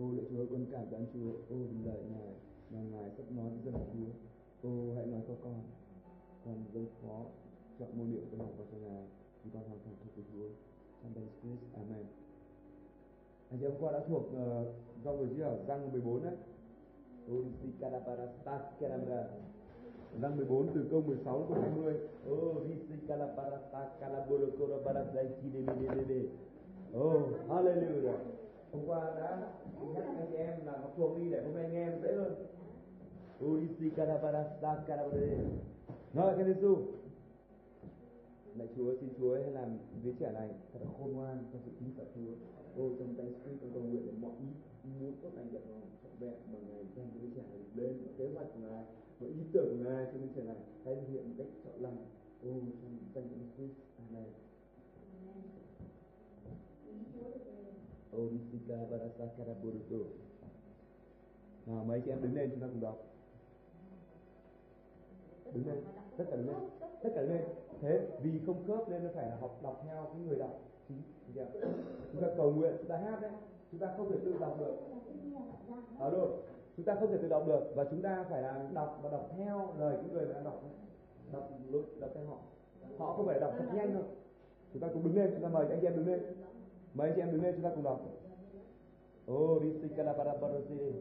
Ô lạy Chúa con cảm ơn Chúa, ô đừng lời Ngài mà Ngài sắp nói với dân Chúa. Ô hãy nói cho con, con dâng phó chọn môn điệu con học vào cho Ngài, vì con hoàn thành thuộc với Chúa. Trong tên Christ, Amen. Anh chị hôm qua đã thuộc uh, dòng người ở Răng 14 đấy. Ô si calabarastas calamara. Răng 14 từ câu 16 đến câu 20. Ô si calabarastas calabolocoro barasai kidemidede. Ô hallelujah hôm qua đã nhắc anh em là học thuộc đi để hôm nay nghe dễ hơn Udisi Karabarasta Karabare Rồi, Thiên Giêsu Lạy Chúa, xin Chúa hãy làm đứa trẻ này thật là khôn ngoan trong sự kính sợ Chúa. Ô trong tay Spirit con cầu nguyện để mọi ý muốn tốt lành đẹp lòng trọn vẹn mà Ngài dành đứa trẻ này lên và kế hoạch của Ngài, và ý tưởng của Ngài cho đứa trẻ này hãy thực hiện một cách trọn lành. Ô trong danh của Spirit, Amen. Orisika Varasakara Buruto. Nào mấy chị em đứng lên chúng ta cùng đọc. Đứng lên, tất cả đứng lên, tất cả đứng lên. Thế vì không khớp nên nó phải là học đọc theo cái người đọc. Chính, chúng ta cầu nguyện, chúng ta hát đấy, chúng ta không thể tự đọc được. Đó được Chúng ta không thể tự đọc được và chúng ta phải là đọc và đọc theo lời cái người mà đang đọc. Đọc đọc, đọc theo họ. Họ không phải đọc thật nhanh đâu. Chúng ta cùng đứng lên, chúng ta mời anh chị em đứng lên. Mời anh chị em đứng lên chúng ta cùng đọc. Oh, Risikalabarabarazi.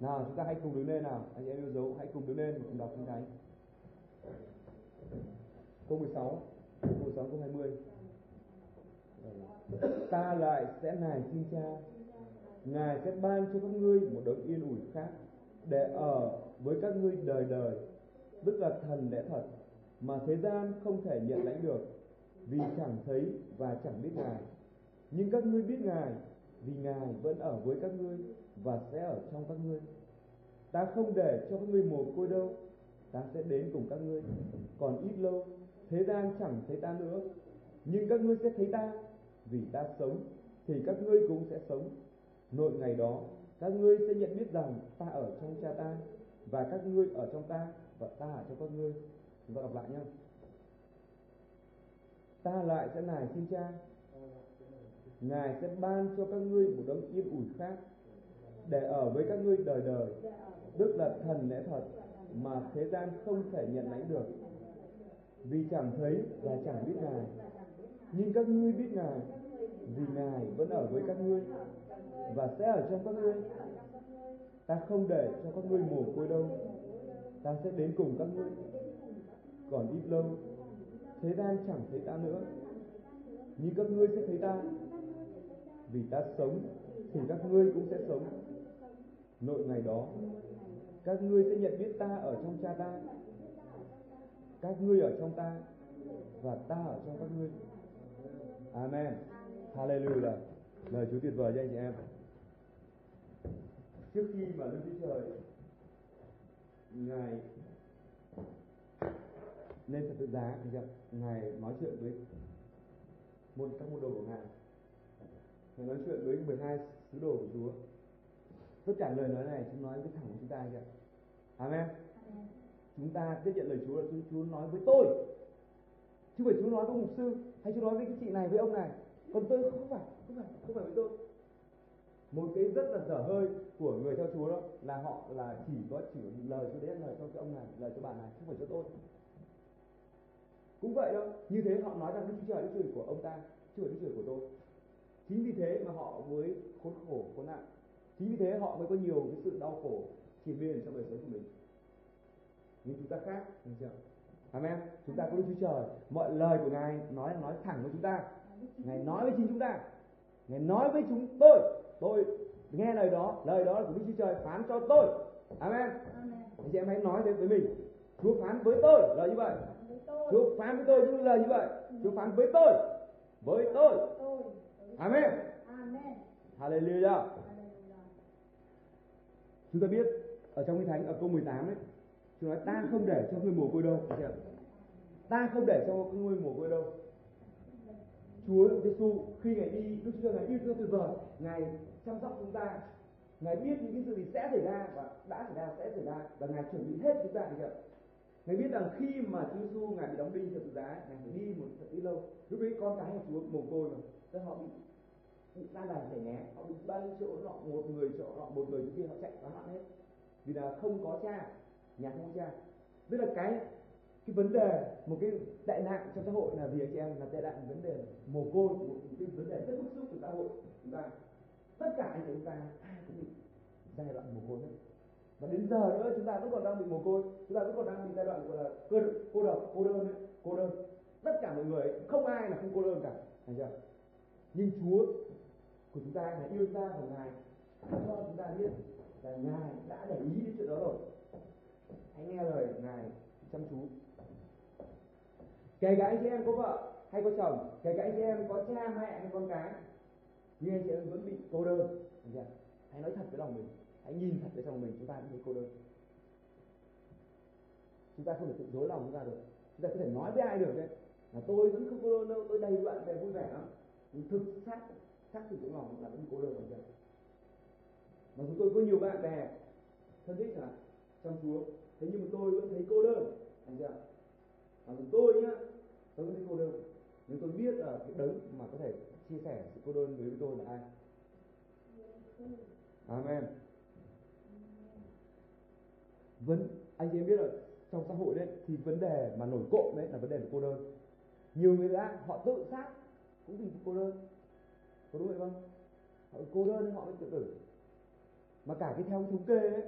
Nào, chúng ta hãy cùng đứng lên nào. Anh chị em yêu dấu, hãy cùng đứng lên cùng đọc Kinh Thánh. Câu 16, câu 16, câu 20. Ta lại sẽ nài xin cha, Ngài sẽ ban cho các ngươi một đấng yên ủi khác để ở với các ngươi đời đời, tức là thần lẽ thật mà thế gian không thể nhận lãnh được vì chẳng thấy và chẳng biết Ngài nhưng các ngươi biết Ngài vì Ngài vẫn ở với các ngươi và sẽ ở trong các ngươi. Ta không để cho các ngươi mồ côi đâu, ta sẽ đến cùng các ngươi. Còn ít lâu, thế gian chẳng thấy ta nữa, nhưng các ngươi sẽ thấy ta, vì ta sống, thì các ngươi cũng sẽ sống. Nội ngày đó, các ngươi sẽ nhận biết rằng ta ở trong cha ta, và các ngươi ở trong ta, và ta ở trong các ngươi. Chúng ta đọc lại nhé. Ta lại sẽ nài xin cha, Ngài sẽ ban cho các ngươi một đấng yên ủi khác để ở với các ngươi đời đời, tức là thần lẽ thật mà thế gian không thể nhận lãnh được. Vì chẳng thấy và chẳng biết Ngài, nhưng các ngươi biết Ngài, vì Ngài vẫn ở với các ngươi và sẽ ở trong các ngươi. Ta không để cho các ngươi mồ côi đâu, ta sẽ đến cùng các ngươi. Còn ít lâu, thế gian chẳng thấy ta nữa, nhưng các ngươi sẽ thấy ta vì ta sống, thì các ngươi cũng sẽ sống. Nội ngày đó, các ngươi sẽ nhận biết ta ở trong cha ta. Các ngươi ở trong ta, và ta ở trong các ngươi. Amen. Hallelujah. Lời chúa tuyệt vời cho anh chị em. Trước khi mà lên thiên trời, ngài lên thật tự giá, thì ngài nói chuyện với một, các môn đồ của ngài. Ngài nói chuyện với 12 sứ đồ của Chúa. Tất cả lời nói này chúng nói với thẳng của chúng ta kìa. Amen. Amen. Chúng ta tiếp nhận lời Chúa là Chúa, nói với tôi. Chứ phải Chúa nói với mục sư hay Chúa nói với cái chị này với ông này. Còn tôi không phải, không phải, không phải với tôi. Một cái rất là dở hơi của người theo Chúa đó là họ là chỉ có chỉ lời Chúa đến lời cho cái ông này, lời cho bà này, không phải cho tôi. Cũng vậy đâu, như thế họ nói rằng Đức Chúa Trời, Đức Chúa của ông ta, chứ phải Đức Chúa của tôi chính vì thế mà họ mới khốn khổ khốn nạn. Chính vì thế họ mới có nhiều cái sự đau khổ triền miên trong đời sống của mình. Nhưng chúng ta khác được chưa amen. Chúng ta có đức chúa trời. Mọi lời của ngài nói nói thẳng với chúng ta. Ngài nói với chính chúng ta. Ngài nói với chúng tôi. Tôi nghe lời đó lời đó là của đức chúa trời phán cho tôi. Amen. Anh chị em hãy nói thế với mình. Chúa phán với tôi lời như vậy. Chúa phán với tôi những lời như vậy. Chúa phán với tôi. Với tôi Amen. Amen. Hallelujah. Chúng ta biết ở trong Kinh Thánh ở câu 18 ấy, Chúa nói ta không để cho người mồ côi đâu. Ta không để cho người mồ côi đâu. Chúa Giêsu khi ngài đi, Đức Chúa ngài yêu thương tuyệt vời, ngài chăm sóc chúng ta, ngài biết những cái sự gì sẽ xảy ra và đã xảy ra sẽ xảy ra và ngài chuẩn bị hết chúng ta được chưa? Ngài biết rằng khi mà Chúa Giêsu ngài bị đóng đinh theo tự giá, ngài phải đi một thật đi lâu. Lúc đấy con cái của Chúa mồ côi mà, tức họ bị bị ra đàn để né, họ bị ba chỗ nọ một người chỗ nọ một người kia họ chạy toán loạn hết. Vì là không có cha nhà không có cha. Tức là cái cái vấn đề một cái đại nạn trong xã hội là vì anh chị em là tệ nạn vấn đề mồ côi một cái vấn đề rất bức xúc của xã hội chúng ta. Tất cả anh chúng ta ai cũng bị giai đoạn mồ côi hết. Và đến giờ nữa chúng ta vẫn còn đang bị mồ côi chúng ta vẫn còn đang bị giai đoạn gọi là cơ cô độc cô đơn cô đơn. Tất cả mọi người không ai là không cô đơn cả thấy chưa? Nhưng Chúa của chúng ta là yêu ta và ngài cho chúng ta biết là ngài đã để ý đến chuyện đó rồi. Hãy nghe lời ngài chăm chú. Kể cả anh chị em có vợ hay có chồng, kể cả anh chị em có cha, mẹ hay con cái, nhưng anh chị em vẫn bị cô đơn. Hãy nói thật với lòng mình. Hãy nhìn thật với trong mình, chúng ta cũng thấy cô đơn. Chúng ta không thể tự dối lòng chúng ta được. Chúng ta có thể nói với ai được đấy, là tôi vẫn không cô đơn đâu, tôi đầy bạn bè vui vẻ lắm nhưng thực xác xác thực trong lòng là vẫn cô đơn không mà chúng tôi có nhiều bạn bè thân thích là trong chúa. Thế nhưng mà tôi vẫn thấy cô đơn, anh chưa mà tôi nhá, tôi vẫn thấy cô đơn. Nhưng tôi biết ở cái đấng mà có thể chia sẻ sự cô đơn với tôi là ai. Amen. Vấn, anh chị em biết là trong xã hội đấy, thì vấn đề mà nổi cộm đấy là vấn đề của cô đơn. Nhiều người đã, họ tự sát cũng vì cô đơn. Có đúng vậy không? Họ cô đơn họ mới tự tử. Mà cả cái theo thống kê ấy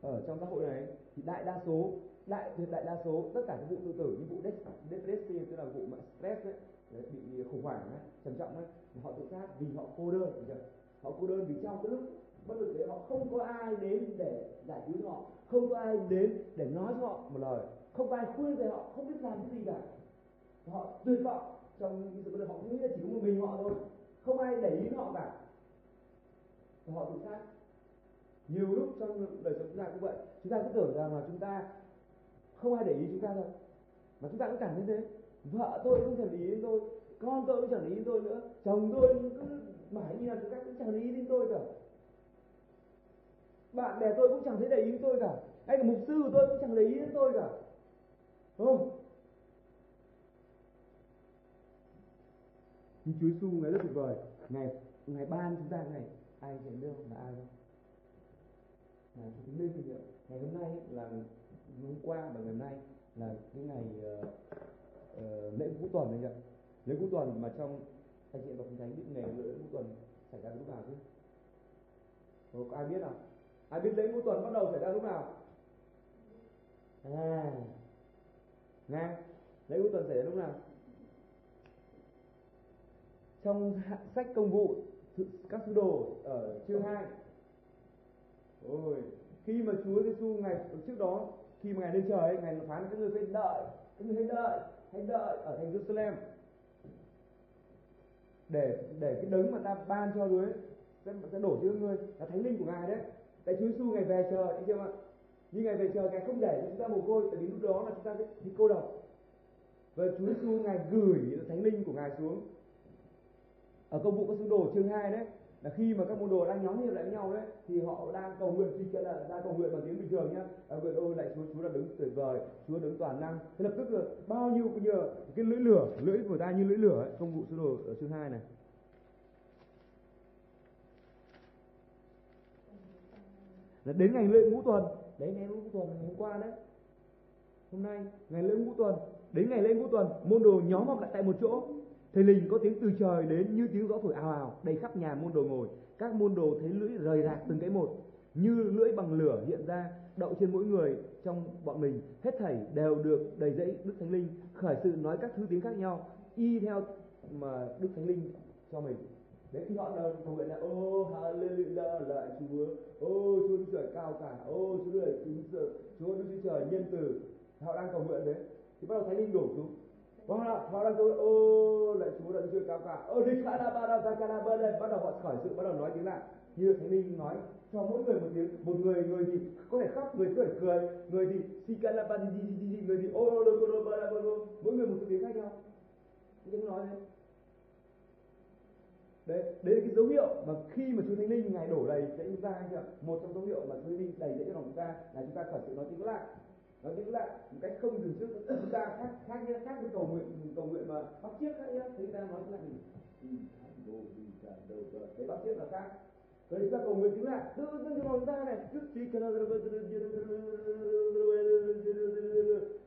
ở trong xã hội này thì đại đa số đại tuyệt đại đa số tất cả các vụ tự tử như vụ depression tức là vụ mà stress ấy, bị khủng hoảng ấy, trầm trọng ấy họ tự sát vì họ cô đơn họ cô đơn vì trong cái lúc bất lực đấy họ không có ai đến để giải cứu họ không có ai đến để nói cho họ một lời không có ai khuyên về họ không biết làm cái gì cả. Họ tuyệt vọng trong những sự họ nghĩ là chỉ có một mình họ thôi. Không ai để ý họ cả. Và họ tự sát. Nhiều lúc trong đời sống chúng ta cũng vậy. Chúng ta cứ tưởng rằng là chúng ta không ai để ý chúng ta đâu, mà chúng ta cũng cảm thấy thế. Vợ tôi cũng chẳng để ý đến tôi. Con tôi cũng chẳng để ý đến tôi nữa. Chồng tôi cứ mãi như là chúng ta cũng chẳng để ý đến tôi cả. Bạn bè tôi cũng chẳng thấy để ý đến tôi cả. Hay cả mục sư của tôi cũng chẳng để ý đến tôi cả. Không. Nhưng Chúa Giêsu ngài rất tuyệt vời. Ngài ngài ban chúng ta ngày ai hiện biết là ai đâu. Ngài chúng lên kinh nghiệm ngày hôm nay là hôm qua và ngày hôm nay là cái ngày uh, uh, lễ vũ tuần anh ạ lễ vũ tuần mà trong anh chị và đọc thánh biết ngày lễ vũ tuần xảy ra lúc nào chứ? Có ai biết nào ai biết lễ vũ tuần bắt đầu xảy ra lúc nào? À nghe. Lễ vũ tuần xảy ra lúc nào? Trong sách công vụ các sứ đồ ở chương 2 ôi khi mà Chúa Giêsu ngày trước đó khi mà ngài lên trời ấy, ngài phán các người phải đợi các người hãy đợi hãy đợi ở thành Jerusalem để để cái đấng mà ta ban cho đuối sẽ, sẽ đổ cho ngươi là thánh linh của ngài đấy. Tại Chúa Giêsu ngày về trời anh chưa ạ? Nhưng ngày về trời ngài không để cho chúng ta mồ côi tại vì lúc đó là chúng ta sẽ bị cô độc. Và Chúa Giêsu ngài gửi thánh linh của ngài xuống ở công vụ các sứ đồ chương 2 đấy. Là khi mà các môn đồ đang nhóm hiệp lại với nhau đấy thì họ đang cầu nguyện thì kia là đang cầu nguyện bằng tiếng bình thường nhá. À, nguyện ôi lại chúa chúa là đứng tuyệt vời chúa đứng toàn năng. Thế lập tức là bao nhiêu cái nhờ cái lưỡi lửa lưỡi của ta như lưỡi lửa ấy, công vụ sứ đồ ở chương 2 này. Là đến ngày lễ ngũ tuần. Đấy ngày ngũ tuần ngày hôm qua đấy. Hôm nay ngày lễ ngũ tuần. Đến ngày lễ ngũ tuần môn đồ nhóm họp lại tại một chỗ thì linh có tiếng từ trời đến như tiếng gió thổi ào ào, đầy khắp nhà môn đồ ngồi. Các môn đồ thấy lưỡi rời rạc từng cái một, như lưỡi bằng lửa hiện ra, đậu trên mỗi người trong bọn mình. Hết thảy đều được đầy dẫy Đức Thánh Linh, khởi sự nói các thứ tiếng khác nhau, y theo mà Đức Thánh Linh cho mình. Đấy khi họ đầu cầu nguyện là ô hallelujah lại Chúa, ô Chúa Đức Trời cao cả, ô Chúa Đức Trời Chúa Đức Trời nhân từ. Họ đang cầu nguyện đấy, thì bắt đầu Thánh Linh đổ xuống Vâng ạ, họ đang tôi ô lại Chúa đã chưa cao cả. Ô đi khá là ba ra ra ra ba đây, bắt đầu họ khởi sự bắt đầu nói tiếng lạ. Như Thánh Linh nói cho mỗi người một tiếng, một người người thì có thể khóc, người có thể cười, người thì si ca la ba đi đi đi đi, người thì ô ô lô lô ba la mỗi người một tiếng khác nhau. những nói thế. Đấy, đấy là cái dấu hiệu mà khi mà Chúa Thánh Linh ngài đổ đầy dạy chúng ta chưa? Một trong dấu hiệu mà Chúa Thánh Linh đầy dạy cho lòng chúng ta là chúng ta khởi sự nói tiếng lạ nói tiếng lạ một cách không dừng trước chúng ta khác khác khác với cầu nguyện cầu nguyện mà bắt chiếc khác nhá chúng ta nói lạ gì vô vi cả đầu bờ đấy bác chết là khác Vậy chúng ta cầu nguyện chính là tự dưng trong lòng ta này cứ chỉ cần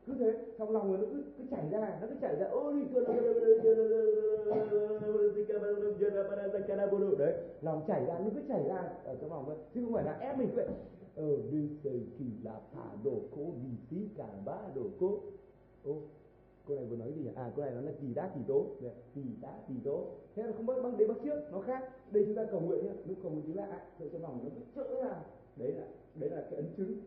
cứ thế trong lòng nó cứ cứ chảy ra nó cứ chảy ra ôi đấy lòng chảy ra nó cứ chảy ra ở trong lòng thôi chứ không phải là ép mình vậy ở đi xây kỳ là thả đồ cố vì tí cả ba đồ cố ô cô này vừa nói gì nhỉ à cô này nói là kỳ đá kỳ tố. Đấy, kỳ đá kỳ tố. Thế là không bắt băng đế bắt trước nó khác. Đây chúng ta cầu nguyện nhá, lúc cầu nguyện chính là sợ trong lòng nó cứ chỡ ra. Đấy là đấy là cái ấn chứng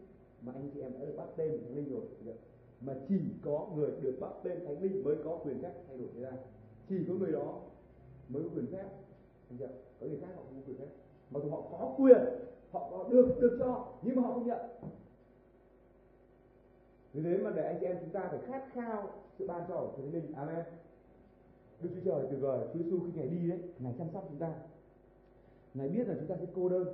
mà anh chị em đã được bắt tên thánh linh rồi. Được. mà chỉ có người được bắt tên thánh linh mới có quyền phép thay đổi thế gian. Chỉ có người đó mới có quyền phép. Anh chị có người khác họ không có quyền phép. Mặc dù họ có quyền họ có được được cho nhưng mà họ không nhận vì thế mà để anh chị em chúng ta phải khát khao sự ban cho của Thánh Linh. Amen. Đức Chúa Trời tuyệt vời. Chúa Giêsu khi Ngài đi đấy, Ngài chăm sóc chúng ta. Ngài biết là chúng ta sẽ cô đơn.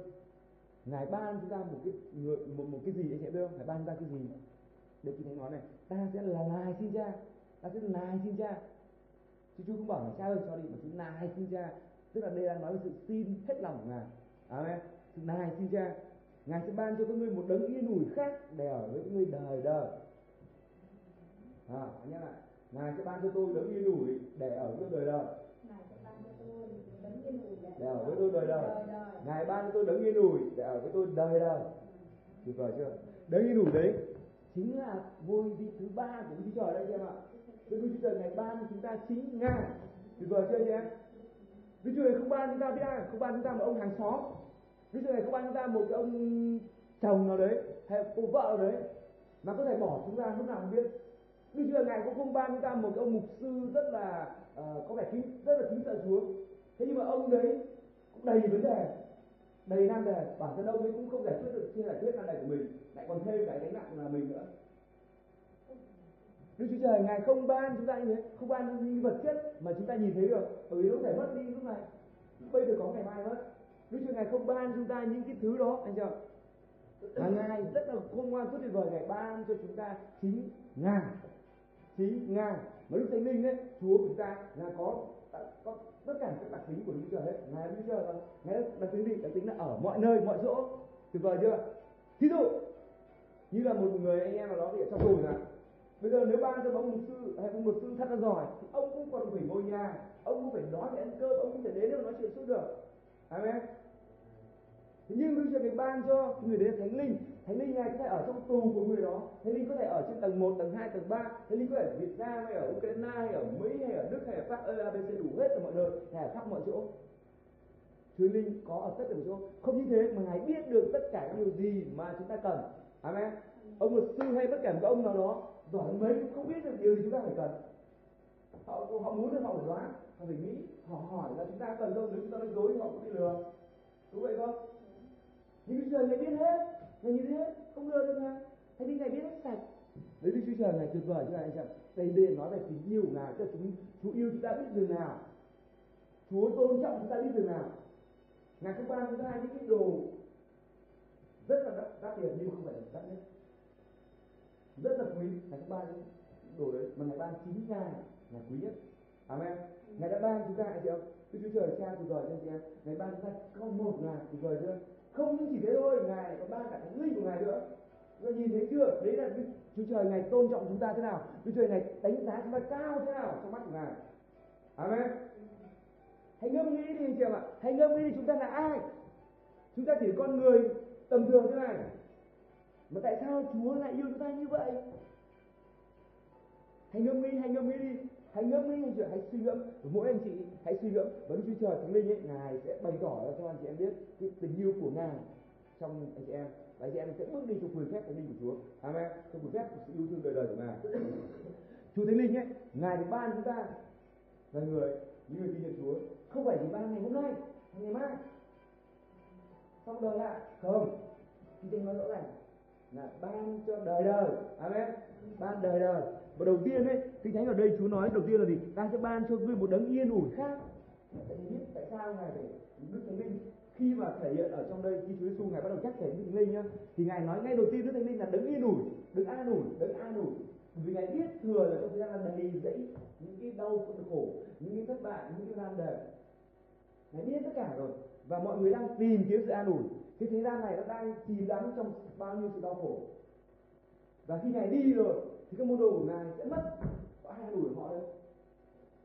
Ngài ban chúng ta một cái người một, một cái gì anh chị em biết không? Ngài ban chúng ta cái gì? để chúng Thánh nói này, ta sẽ là nài xin cha, ta sẽ nài xin cha. Chứ Chúa không bảo là cha ơi cho đi mà Chúa nài xin cha. Tức là đây đang nói về sự xin hết lòng của Ngài. Amen. Nài xin cha. Ngài sẽ ban cho các ngươi một đấng yên ủi khác để ở với các ngươi đời đời. À, anh nhắc lại ngài sẽ ban cho tôi đấng yên ủi để ở với đời đời. Để ở với tôi đời đời. ngài ban cho tôi đấng yên ủi để ở với tôi đời đời. Tuyệt vời chưa? Đấng yên ủi đấy chính là ngôi vị thứ ba của Đức Chúa Trời đây em ạ. Đức Chúa Trời ngày ban cho chúng ta chính ngài. Tuyệt vời chưa anh em? Đức Chúa Trời không ban chúng ta biết ai không ban chúng ta một ông hàng xóm ví dụ này không ban chúng ta một cái ông chồng nào đấy hay cô vợ nào đấy mà có thể bỏ chúng ta lúc nào không biết Đức Chúa ngài cũng không ban chúng ta một cái ông mục sư rất là uh, có vẻ kính rất là kính sợ Chúa. Thế nhưng mà ông đấy cũng đầy vấn đề, đầy nan đề. Bản thân ông ấy cũng không giải quyết được chưa giải quyết nan đề của mình, lại còn thêm cái gánh nặng là mình nữa. Đức Chúa Trời ngài không ban chúng ta như thế, không ban những vật chất mà chúng ta nhìn thấy được, bởi vì nó có thể mất đi lúc này, bây giờ có ngày mai mất. Đức Chúa ngài không ban chúng ta những cái thứ đó, anh chưa? và ngài rất là khôn ngoan rất tuyệt vời ngài ban cho chúng ta chính ngài chính ngài. Mà đức thánh linh đấy chúa của chúng ta là có có tất cả các đặc tính của đức chúa hết ngài đức chúa là ngài đặc tính gì? Đặc tính là ở mọi nơi mọi chỗ. Tuyệt vời chưa? Thí dụ như là một người anh em nào đó bị ở trong tù chẳng bây giờ nếu ban cho ông một sư hay ông một sư thật là giỏi thì ông cũng còn phải ngồi nhà ông cũng phải nói để ăn cơm ông cũng phải đến để nói chuyện suốt được. Amen nhưng Đức Chúa ban cho người đấy là thánh linh. Thánh linh ngài có thể ở trong tù của người đó. Thánh linh có thể ở trên tầng 1, tầng 2, tầng 3 thánh linh có thể ở Việt Nam hay ở Ukraine hay ở Mỹ hay ở Đức hay ở Pháp ABC đủ hết ở mọi nơi. Hay ở khắp mọi chỗ. Chúa linh có ở tất cả mọi chỗ. Không như thế mà ngài biết được tất cả những điều gì mà chúng ta cần. Amen. Ông luật sư hay bất kể một ông nào đó giỏi mấy cũng không biết được điều gì chúng ta phải cần. Họ họ muốn được họ phải đoán. Họ phải nghĩ họ hỏi là chúng ta cần đâu. Nếu chúng ta nói dối thì họ cũng bị lừa. Đúng vậy không? Nhưng Chúa Trời ngài biết hết ngài như thế không lừa được ngài thế nên ngài biết hết sạch đấy Đức Chúa Trời ngài tuyệt vời cho này anh chị đây đây nói về tình yêu của ngài cho chúng Chúa yêu chúng ta biết từ nào. Chúa tôn trọng chúng ta biết từ nào. Ngài không ban chúng ta những cái đồ rất là đắt, đắt tiền nhưng không phải là đắt nhất. Rất là quý ngài không ban những đồ đấy mà ngài ban chính ngài là quý nhất. Amen. Ngài đã ban chúng ta anh chị không Đức Chúa Trời cha tuyệt vời cho anh chị em. Ngài ban chúng ta có một ngài tuyệt vời chưa? Không những chỉ thế thôi ngài còn ban cả thánh linh của ngài nữa Chúng nhìn thấy chưa? Đấy là Chúa Trời Ngài tôn trọng chúng ta thế nào? Chúa Trời Ngài đánh giá chúng ta cao thế nào trong mắt của Ngài? Amen. Hãy ngẫm nghĩ đi anh chị em ạ. Hãy ngẫm nghĩ đi chúng ta là ai? Chúng ta chỉ là con người tầm thường thế này. Mà tại sao Chúa lại yêu chúng ta như vậy? Hãy ngẫm nghĩ, hãy ngẫm nghĩ đi hãy ngẫm nghĩ anh chị hãy suy ngẫm mỗi anh chị hãy suy ngẫm và đức chúa trời thánh linh ấy, ngài sẽ bày tỏ cho anh chị em biết cái tình yêu của ngài trong anh chị em. Và anh chị em sẽ bước đi trong quyền phép thánh linh của chúa. Amen. Trong quyền phép của sự yêu thương đời đời của ngài. Chúa thánh linh ấy, ngài được ban chúng ta là người, những người tin nhận chúa. Không phải chỉ ban ngày hôm nay, ngày mai. Xong đời lại. Không. Kinh thánh nói rõ ràng là ban cho đời đời. Amen. Ban đời đời. Và đầu tiên ấy, kinh thánh ở đây chú nói, đầu tiên là gì? Ta sẽ ban cho ngươi một đấng yên ủi khác. Tại biết tại sao ngài phải đức thánh linh, khi mà thể hiện ở trong đây, khi chúa giêsu ngài bắt đầu nhắc thể đức thánh linh nhá, thì ngài nói ngay đầu tiên đức thánh linh là đấng yên ủi, đấng an ủi, đấng an ủi. Vì ngài biết thừa là trong thời gian là đầy dẫy, những cái đau khổ, những cái thất bại, những cái gian đề ngài biết tất cả rồi và mọi người đang tìm kiếm sự an ủi. Cái thế gian này nó đang chìm đắm trong bao nhiêu sự đau khổ. Và khi ngài đi rồi thì các môn đồ của ngài sẽ mất. Có ai an ủi họ đâu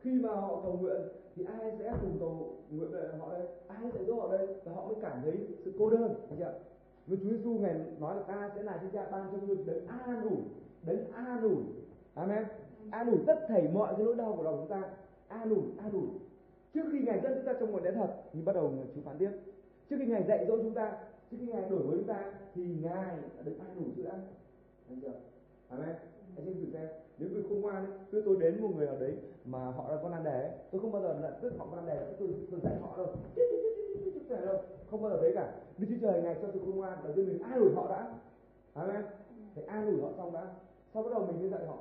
khi mà họ cầu nguyện thì ai sẽ cùng cầu nguyện với họ đây ai sẽ giúp họ đây và họ mới cảm thấy sự cô đơn thấy chưa với Chúa Giêsu ngài nói là ta sẽ là chúng cha ban cho ngươi đấng an ủi đấng an ủi. Amen. An ủi tất thảy mọi cái nỗi đau của lòng chúng ta. An ủi an ủi trước khi ngài dẫn chúng ta trong nguồn lẽ thật thì bắt đầu ngài chú phán tiếp. Trước khi ngài dạy dỗ chúng ta, trước khi ngài đổi mới chúng ta thì ngài đã được ăn đủ ủi ăn anh chưa? Amen. Anh xem thử xem. Nếu tôi không ngoan cứ tôi đến một người ở đấy mà họ là con ăn đề tôi không bao giờ là tức họ con ăn đề tôi tôi dạy họ đâu. Đâu không bao giờ thấy cả. Đức chúa trời ngài cho sự khôn ngoan đầu tiên mình an ủi họ đã. Amen. Phải an ủi họ xong đã. Sau bắt đầu mình mới dạy họ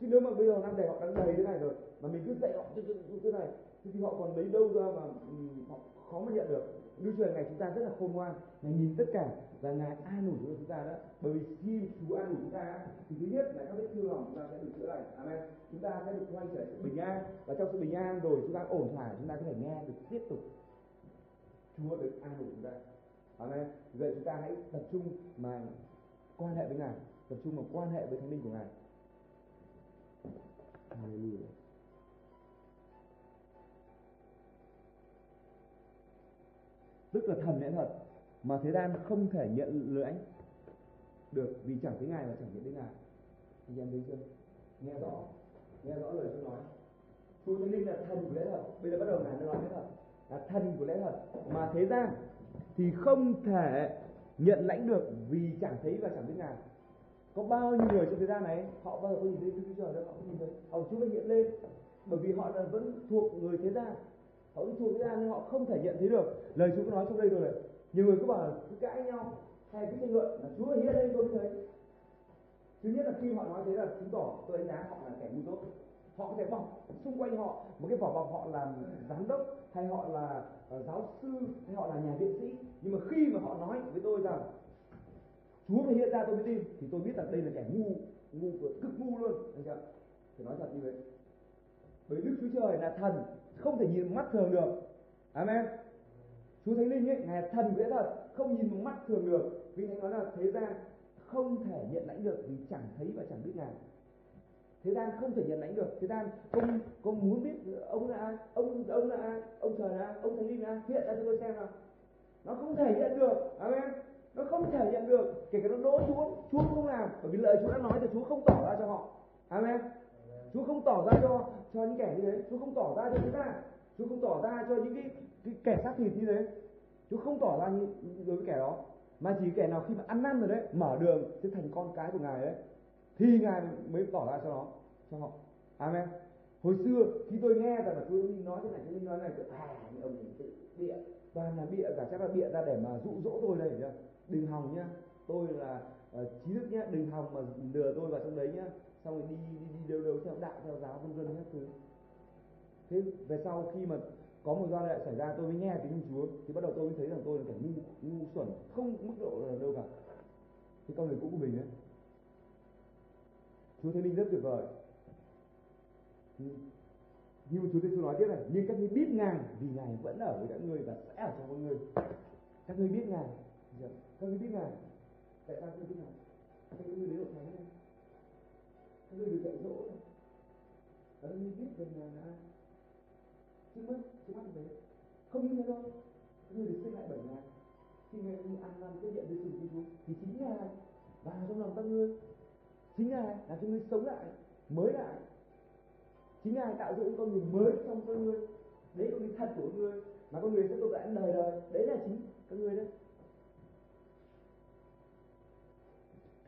chứ nếu mà bây giờ năm đề họ đang đầy thế này rồi, mà mình cứ dạy họ như thế này thì họ còn lấy đâu ra mà ừ, họ khó mà nhận được. Đức Chúa ngày chúng ta rất là khôn ngoan ngài nhìn tất cả và ngài an ủi cho chúng ta đó. Bởi vì khi Chúa an ủi chúng ta, thì thứ nhất là các vết thương lòng chúng ta sẽ được chữa lành. Amen. Chúng ta sẽ được quay trở sự bình an. Và trong sự bình an rồi chúng ta ổn thỏa, chúng ta có thể nghe được tiếp tục Chúa được an ủi chúng ta. Amen. Vậy chúng ta hãy tập trung mà quan hệ với ngài, tập trung mà quan hệ với thánh linh của ngài. Hallelujah. Tức là thần lẽ thật mà thế gian không thể nhận lưỡi được vì chẳng thấy ngài và chẳng nhận thấy ngài. Anh em thấy chưa? Nghe rõ nghe rõ lời tôi nói. Chúa thánh linh là thần của lẽ thật. Bây giờ bắt đầu ngài nói lẽ thật. Là thần của lẽ thật mà thế gian thì không thể nhận lãnh được vì chẳng thấy và chẳng biết ngài có bao nhiêu người trên thế gian này họ bao giờ có nhìn thấy Đức Chúa Trời đâu họ nhìn thấy. Họ Chúa mới hiện lên bởi vì họ là vẫn thuộc người thế gian. Họ vẫn thuộc thế gian nhưng họ không thể nhận thấy được. Lời Chúa có nói trong đây rồi. Này, nhiều người cứ bảo là cứ cãi nhau hay cứ tranh luận là Chúa hiện lên tôi mới thấy. Thứ nhất là khi họ nói thế là chứng tỏ tôi đánh giá họ là kẻ ngu dốt. Họ có thể bọc xung quanh họ một cái vỏ bọc họ làm giám đốc hay họ là uh, giáo sư hay họ là nhà viện sĩ. Nhưng mà khi mà họ nói với tôi rằng Chúa phải hiện ra tôi mới tin. Thì tôi biết rằng đây là kẻ ngu ngu cực ngu luôn, anh chưa phải nói thật như vậy. Bởi Đức Chúa Trời là thần, không thể nhìn mắt thường được. Amen. Chúa Thánh Linh ấy, ngài thần vẽ thật, không nhìn bằng mắt thường được. Vì thánh nói là thế gian không thể nhận lãnh được vì chẳng thấy và chẳng biết ngài thế gian không thể nhận lãnh được. Thế gian không không muốn biết ông là ai? Ông ông là ai? Ông trời là ai? Ông thánh linh là ai? Hiện ra cho tôi xem nào. Nó không thể nhận được. Amen nó không thể nhận được kể cả nó đỗ chúa chúa không làm bởi vì lời chúa đã nói thì chúa không tỏ ra cho họ. Amen. Chúa không tỏ ra cho cho những kẻ như thế. Chúa không tỏ ra cho chúng ta. Chúa không tỏ ra cho những cái, cái kẻ xác thịt như thế. Chúa không tỏ ra như đối với kẻ đó. Mà chỉ kẻ nào khi mà ăn năn rồi đấy mở đường sẽ thành con cái của ngài đấy thì ngài mới tỏ ra cho nó cho họ. Amen. Hồi xưa khi tôi nghe rằng là chúa nói thế này chúa nói này à những ông tự bịa. Toàn là bịa cả chắc là bịa ra để mà dụ dỗ tôi đây nhá đừng hòng nhá tôi là ờ, uh, trí thức nhá đừng hòng mà lừa tôi vào trong đấy nhá xong rồi đi đi đi đâu đâu theo đạo theo giáo vân vân các thứ. Thế về sau khi mà có một giai đoạn xảy ra tôi mới nghe tiếng Chúa thì bắt đầu tôi mới thấy rằng tôi là kẻ ngu ngu xuẩn không mức độ là đâu cả. Cái con người cũ của mình ấy. Chúa Thánh Linh rất tuyệt vời. Ừ. Như Chúa Giêsu nói tiếp này nhưng các ngươi biết ngài vì ngài vẫn ở với các ngươi và sẽ ở trong các ngươi. Các ngươi biết ngài Dạ. các ngươi biết ngài tại sao các ngươi biết ngài các ngươi đến hội thánh này các ngươi được dạy dỗ này. Các ngươi biết về ngài là ai. Trước mắt trước mắt thế. Không như thế đâu. Các ngươi được sinh lại bởi ngài khi ngài ăn năn tiếp nhận với sự Chúa thì chính ngài vào trong lòng các ngươi. Chính ngài làm cho ngươi sống lại, mới lại. Chính ngài tạo dựng con người mới trong con người. Đấy con người thật của con người, mà con người sẽ tồn tại đời đời. Đấy là chính con người đấy.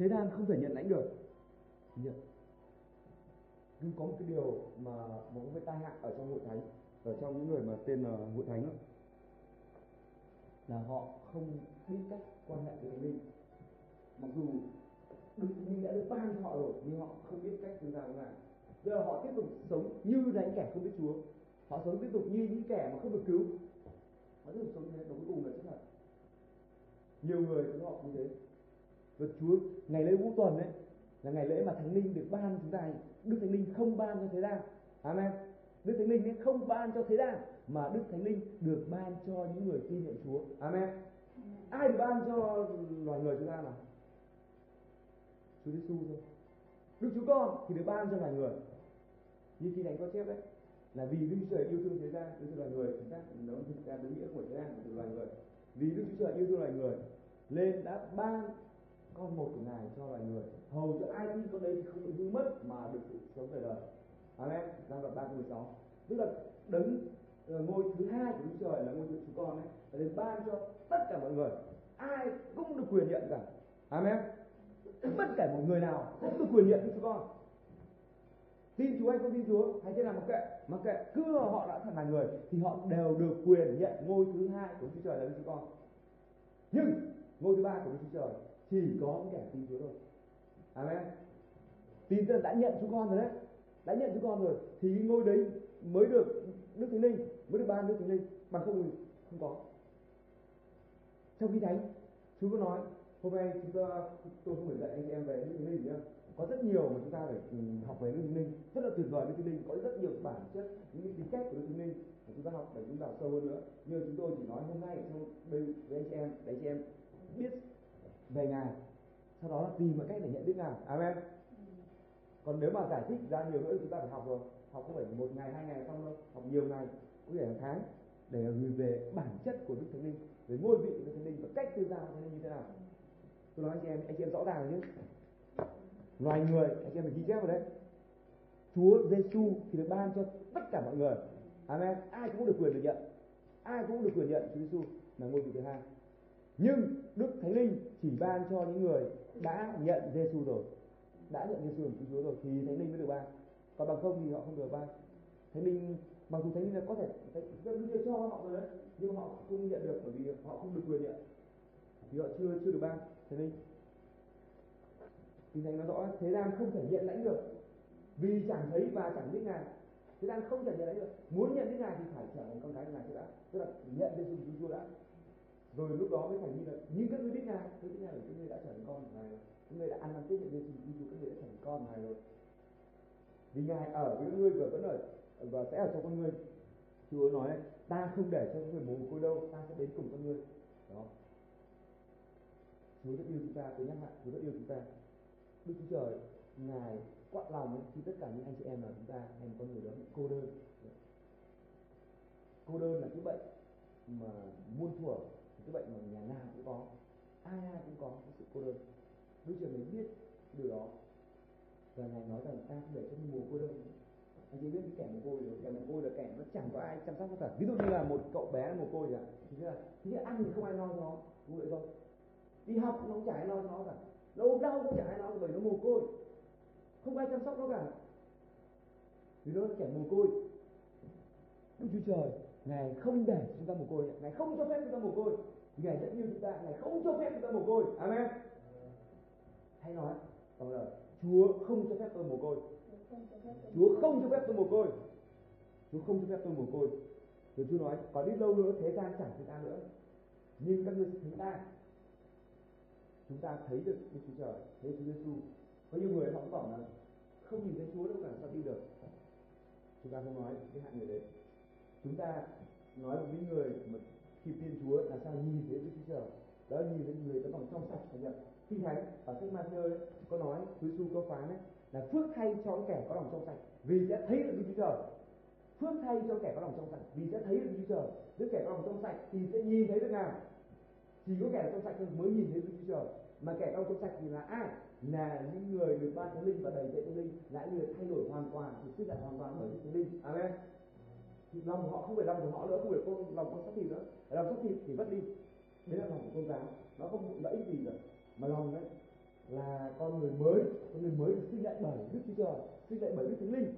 Thế gian không thể nhận lãnh được. Nhận nhưng có một cái điều mà một cái tai hại ở trong hội thánh ở trong những người mà tên là hội thánh đó, là họ không biết cách quan hệ với linh. Mặc dù đức linh đã được ban cho họ rồi nhưng họ không biết cách chúng ta làm ngài giờ họ tiếp tục sống như là những kẻ không biết Chúa. Họ sống tiếp tục như những kẻ mà không được cứu. Họ tiếp tục sống như thế và cuối cùng là chết thật nhiều người cũng họ như thế và Chúa ngày lễ vũ tuần đấy là ngày lễ mà thánh linh được ban chúng ta đức thánh linh không ban cho thế gian amen Đức Thánh Linh không ban cho thế gian mà Đức Thánh Linh được ban cho những người tin nhận Chúa. Amen. Ai được ban cho loài người chúng ta nào? Chúa Giêsu thôi. Đức Chúa Con thì được ban cho loài người. Như khi Thánh có chép đấy là vì Đức Chúa Trời yêu thương thế gian, yêu thương loài người, chúng ta nó thực ra đúng nghĩa của thế gian của loài người. Vì Đức Chúa Trời yêu thương loài người nên đã ban có một của ngài cho loài người. Hầu cho ai tin con đấy thì không bị hư mất mà được sự sống đời đời. Amen. Giang đoạn ba câu mười sáu. Tức là đấng ờ, ngôi thứ hai của Đức Trời là ngôi thứ chúng con ấy là đến ban cho tất cả mọi người. Ai cũng được quyền nhận cả amen. Bất kể một người nào cũng được quyền nhận Đức Chúa con. Tin Chúa hay không tin Chúa hay thế nào mặc kệ mặc kệ. Cứ họ đã thành là người, thì họ đều được quyền nhận ngôi thứ hai của Đức Chúa Trời là Đức Chúa con. Nhưng, ngôi thứ ba của Đức Chúa Trời chỉ có những kẻ tin Chúa thôi amen. Tin là đã nhận Chúa con rồi đấy. Đã nhận Chúa con rồi. Thì cái ngôi đấy mới được Đức Thánh Linh, mới được ban Đức Thánh Linh. Bằng không thì không có. Trong khi thánh, Chúa có nói, hôm nay chúng ta, tôi không phải dạy anh em về Đức Thánh Linh nhá. Có rất nhiều mà chúng ta phải ừ, học về Đức Thánh Linh. Rất là tuyệt vời Đức Thánh Linh. Có rất nhiều bản chất, những cái tính cách của Đức Thánh Linh mà chúng ta học để chúng ta sâu hơn nữa. Nhưng chúng tôi chỉ nói hôm nay trong đây với anh chị em, để anh chị em biết về ngài. Sau đó là tìm mọi cách để nhận biết ngài. Amen. Còn nếu mà giải thích ra nhiều nữa chúng ta phải học rồi. Học không phải một ngày hai ngày xong đâu. Học nhiều ngày có thể là tháng. Để gửi về bản chất của đức thánh linh về ngôi vị của đức thánh linh và cách tư giao thánh linh như thế nào. Tôi nói anh chị em anh chị em rõ ràng rồi chứ loài người anh chị em phải ghi chép vào đấy. Chúa Giêsu thì được ban cho tất cả mọi người. Amen. Ai cũng được quyền được nhận. Ai cũng được quyền nhận Chúa Giêsu là ngôi vị thứ hai nhưng Đức Thánh Linh chỉ ban cho những người đã nhận Giêsu rồi. Đã nhận Giêsu làm Chúa rồi thì Thánh Linh mới được ban. Còn bằng không thì họ không được ban. Thánh Linh, mặc dù Thánh Linh là có thể dân Linh cho họ rồi đấy, nhưng họ không nhận được bởi vì họ không được quyền nhận. Vì họ chưa chưa được ban, Thánh Linh. Thì Thánh nói rõ thế gian không thể nhận lãnh được. Vì chẳng thấy và chẳng biết ngài. Thế gian không thể nhận lãnh được. Muốn nhận biết ngài thì phải trở thành con cái của ngài trước đã. Tức là nhận Giêsu Chúa đã rồi lúc đó mới phải như là như các ngươi biết ngài tôi biết ngài là các ngươi đã trở thành con của ngài rồi. Các ngươi đã ăn năn tiếp nhận Giêsu Kitô các ngươi đã trở thành con ngài rồi. Vì ngài ở với ngươi và vẫn ở và sẽ ở trong con ngươi Chúa nói ta không để cho người mồ côi đâu ta sẽ đến cùng con ngươi đó. Chúa rất yêu chúng ta tôi nhắc lại Chúa rất yêu chúng ta. Đức Chúa Trời ngài quặn lòng ấy, khi tất cả những anh chị em là chúng ta em con người đó bị cô đơn. Cô đơn là cái bệnh mà muôn thuở cái bệnh mà nhà nào cũng có, ai ai cũng có cái sự cô đơn. Đức Chúa mới biết điều đó. Và ngài nói rằng ta không để cho mùa cô đơn. Anh chị biết cái kẻ mồ côi rồi kẻ mồ côi là kẻ nó chẳng có ai chăm sóc nó cả ví dụ như là một cậu bé mồ côi vậy thì là thứ ăn thì không ai lo cho nó vui vậy thôi đi học nó cũng chả ai lo cho nó cả. Nó ốm đau cũng chả ai lo bởi nó mồ côi. Không ai chăm sóc nó cả. Vì nó là kẻ mồ côi. Đức Chúa Trời Ngài không để chúng ta mồ côi Ngài không cho phép chúng ta mồ côi. Ngài rất yêu chúng ta, Ngài không cho phép chúng ta mồ côi. Amen. Hay nói bằng là Chúa không cho phép tôi mồ côi. Chúa không cho phép tôi mồ côi. Chúa không cho phép tôi mồ côi. Rồi Chúa nói Còn ít lâu nữa, thế gian chẳng chúng ta nữa. Nhưng các ngươi sẽ thấy ta. Chúng ta thấy được Đức Chúa Trời, Thấy Chúa Giêsu Có nhiều người họ cũng bảo là Không nhìn thấy Chúa đâu cả sao đi được? Chúng ta không nói cái hạng người đấy. Chúng ta nói với những người mà khi tin Chúa là sao nhìn thấy Đức Chúa Trời? Đó là nhìn thấy người tấm lòng trong sạch, phải nhận kinh thánh, ở sách Matthew đấy, có nói, Chúa Giêsu có phán đấy, là phước thay cho những kẻ có lòng trong sạch, vì sẽ thấy được Đức Chúa Trời. Phước thay cho kẻ có lòng trong sạch, vì sẽ thấy được Đức Chúa Trời. Đứa kẻ có lòng trong sạch thì sẽ nhìn thấy được nào? Chỉ có kẻ trong sạch thôi mới nhìn thấy Đức Chúa Trời. Mà kẻ trong trong sạch thì là ai? Là những người được ban thánh linh và đầy dạy thánh linh là những người thay đổi hoàn toàn thì sức lại hoàn toàn bởi thánh linh. Amen lòng họ không phải lòng của họ nữa, không phải con, lòng con xác thịt nữa. Lòng xác thịt thì mất đi. Đấy là lòng của tôn giáo nó không lợi ích gì cả mà lòng đấy là con người mới, con người mới được sinh lại bởi đức chúa trời, sinh lại bởi đức thánh linh.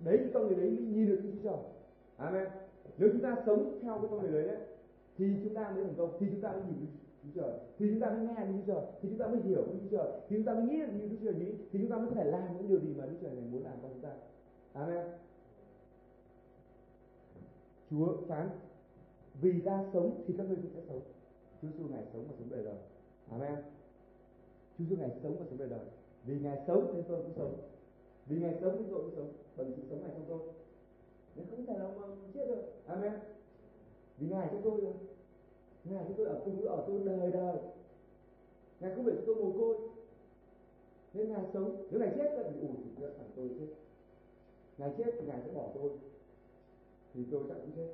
Đấy thì con người đấy mới nhìn được đức chúa trời. Amen. Nếu chúng ta sống theo cái con người đấy đấy, thì chúng ta mới thành công, thì chúng ta mới nhìn được Chúa Trời. Thì chúng ta mới nghe đức Chúa Trời, thì chúng ta mới hiểu đức Chúa Trời. Thì chúng ta mới nghĩ được như Đức Chúa Trời nghĩ thì chúng ta mới có thể làm những điều gì mà Đức Chúa Trời này muốn làm cho chúng ta. Amen. Chúa phán, vì ta sống thì các ngươi cũng sẽ sống. Chúa Giêsu ngài sống và sống đời đời. Amen. Chúa Giêsu ngài sống và sống đời đời. Vì ngài sống nên tôi cũng sống. Vì ngài sống nên tôi cũng sống. Bằng sự sống này trong tôi. Nên không thể nào mà chết được. Amen. Vì ngài trong tôi rồi. Ngài chúng tôi ở cùng ở tôi đời đời. Ngài không để cho tôi mồ côi. Nên ngài sống, nếu ngài chết, thì ủi thì thằng tôi chết. Ngài chết thì ngài sẽ bỏ tôi thì tôi chắc cũng chết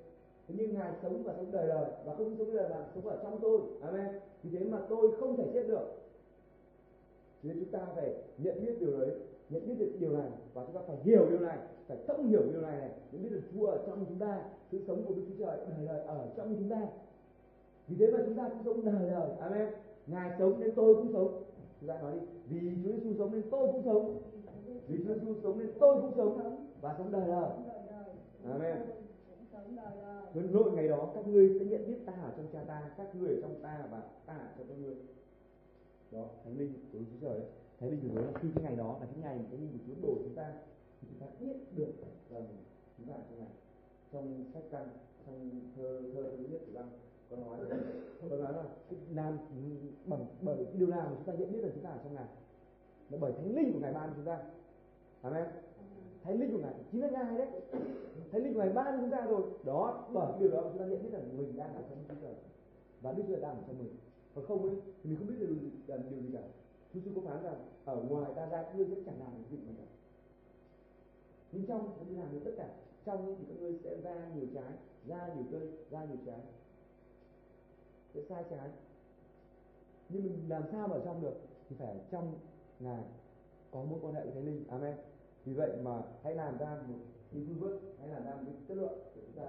thế nhưng ngài sống và sống đời đời và không sống đời mà sống ở trong tôi. Amen. Vì thế mà tôi không thể chết được. Nên chúng ta phải nhận biết điều đấy nhận biết được điều này và chúng ta phải hiểu điều này phải thông hiểu điều này này nhận biết được Chúa ở trong chúng ta sự sống của Đức Chúa Trời đời đời ở trong chúng ta. Vì thế mà chúng ta cũng sống đời đời. Amen. Ngài sống nên tôi cũng sống. Chúng ta nói đi. Vì Chúa Giêsu sống nên tôi cũng sống. Vì Chúa Giêsu sống nên tôi cũng sống. Và sống đời đời. Amen Vâng, Huấn nội ngày đó các ngươi sẽ nhận biết ta ở trong cha ta, các ngươi ở trong ta và ta ở trong các ngươi. Đó, Thánh linh của Chúa Trời ấy. Thánh linh của Chúa là khi cái ngày đó là cái ngày cái linh của Chúa đổ chúng ta thì chúng ta biết được rằng chúng ta ở trong này. Trong sách căn, trong thơ thơ thứ nhất của văn có nói là có nói là nam ừ, bằng bởi cái điều nào mà chúng ta nhận biết là chúng ta ở trong ngài là bởi thánh linh của ngài ban chúng ta amen thánh linh của ngài chính là ngài đấy. Thánh linh của ngài ban chúng ta rồi. Đó bởi điều đó chúng ta nhận biết là mình đang ở trong Chúa Trời và Đức Chúa Trời đang ở trong mình. Còn không ấy thì mình không biết điều gì, là điều gì cả. Chúa Giêsu có phán rằng ở ngoài ta ra các ngươi sẽ chẳng làm được gì cả. Nhưng trong chúng làm được tất cả. Trong thì các ngươi sẽ ra nhiều trái ra nhiều cây ra nhiều trái. Sẽ sai trái. Nhưng mình làm sao mà ở trong được thì phải trong ngài có mối quan hệ với thánh linh. Amen vì vậy mà hãy làm ra một cái phương bước, hãy làm ra một cái chất lượng để chúng ta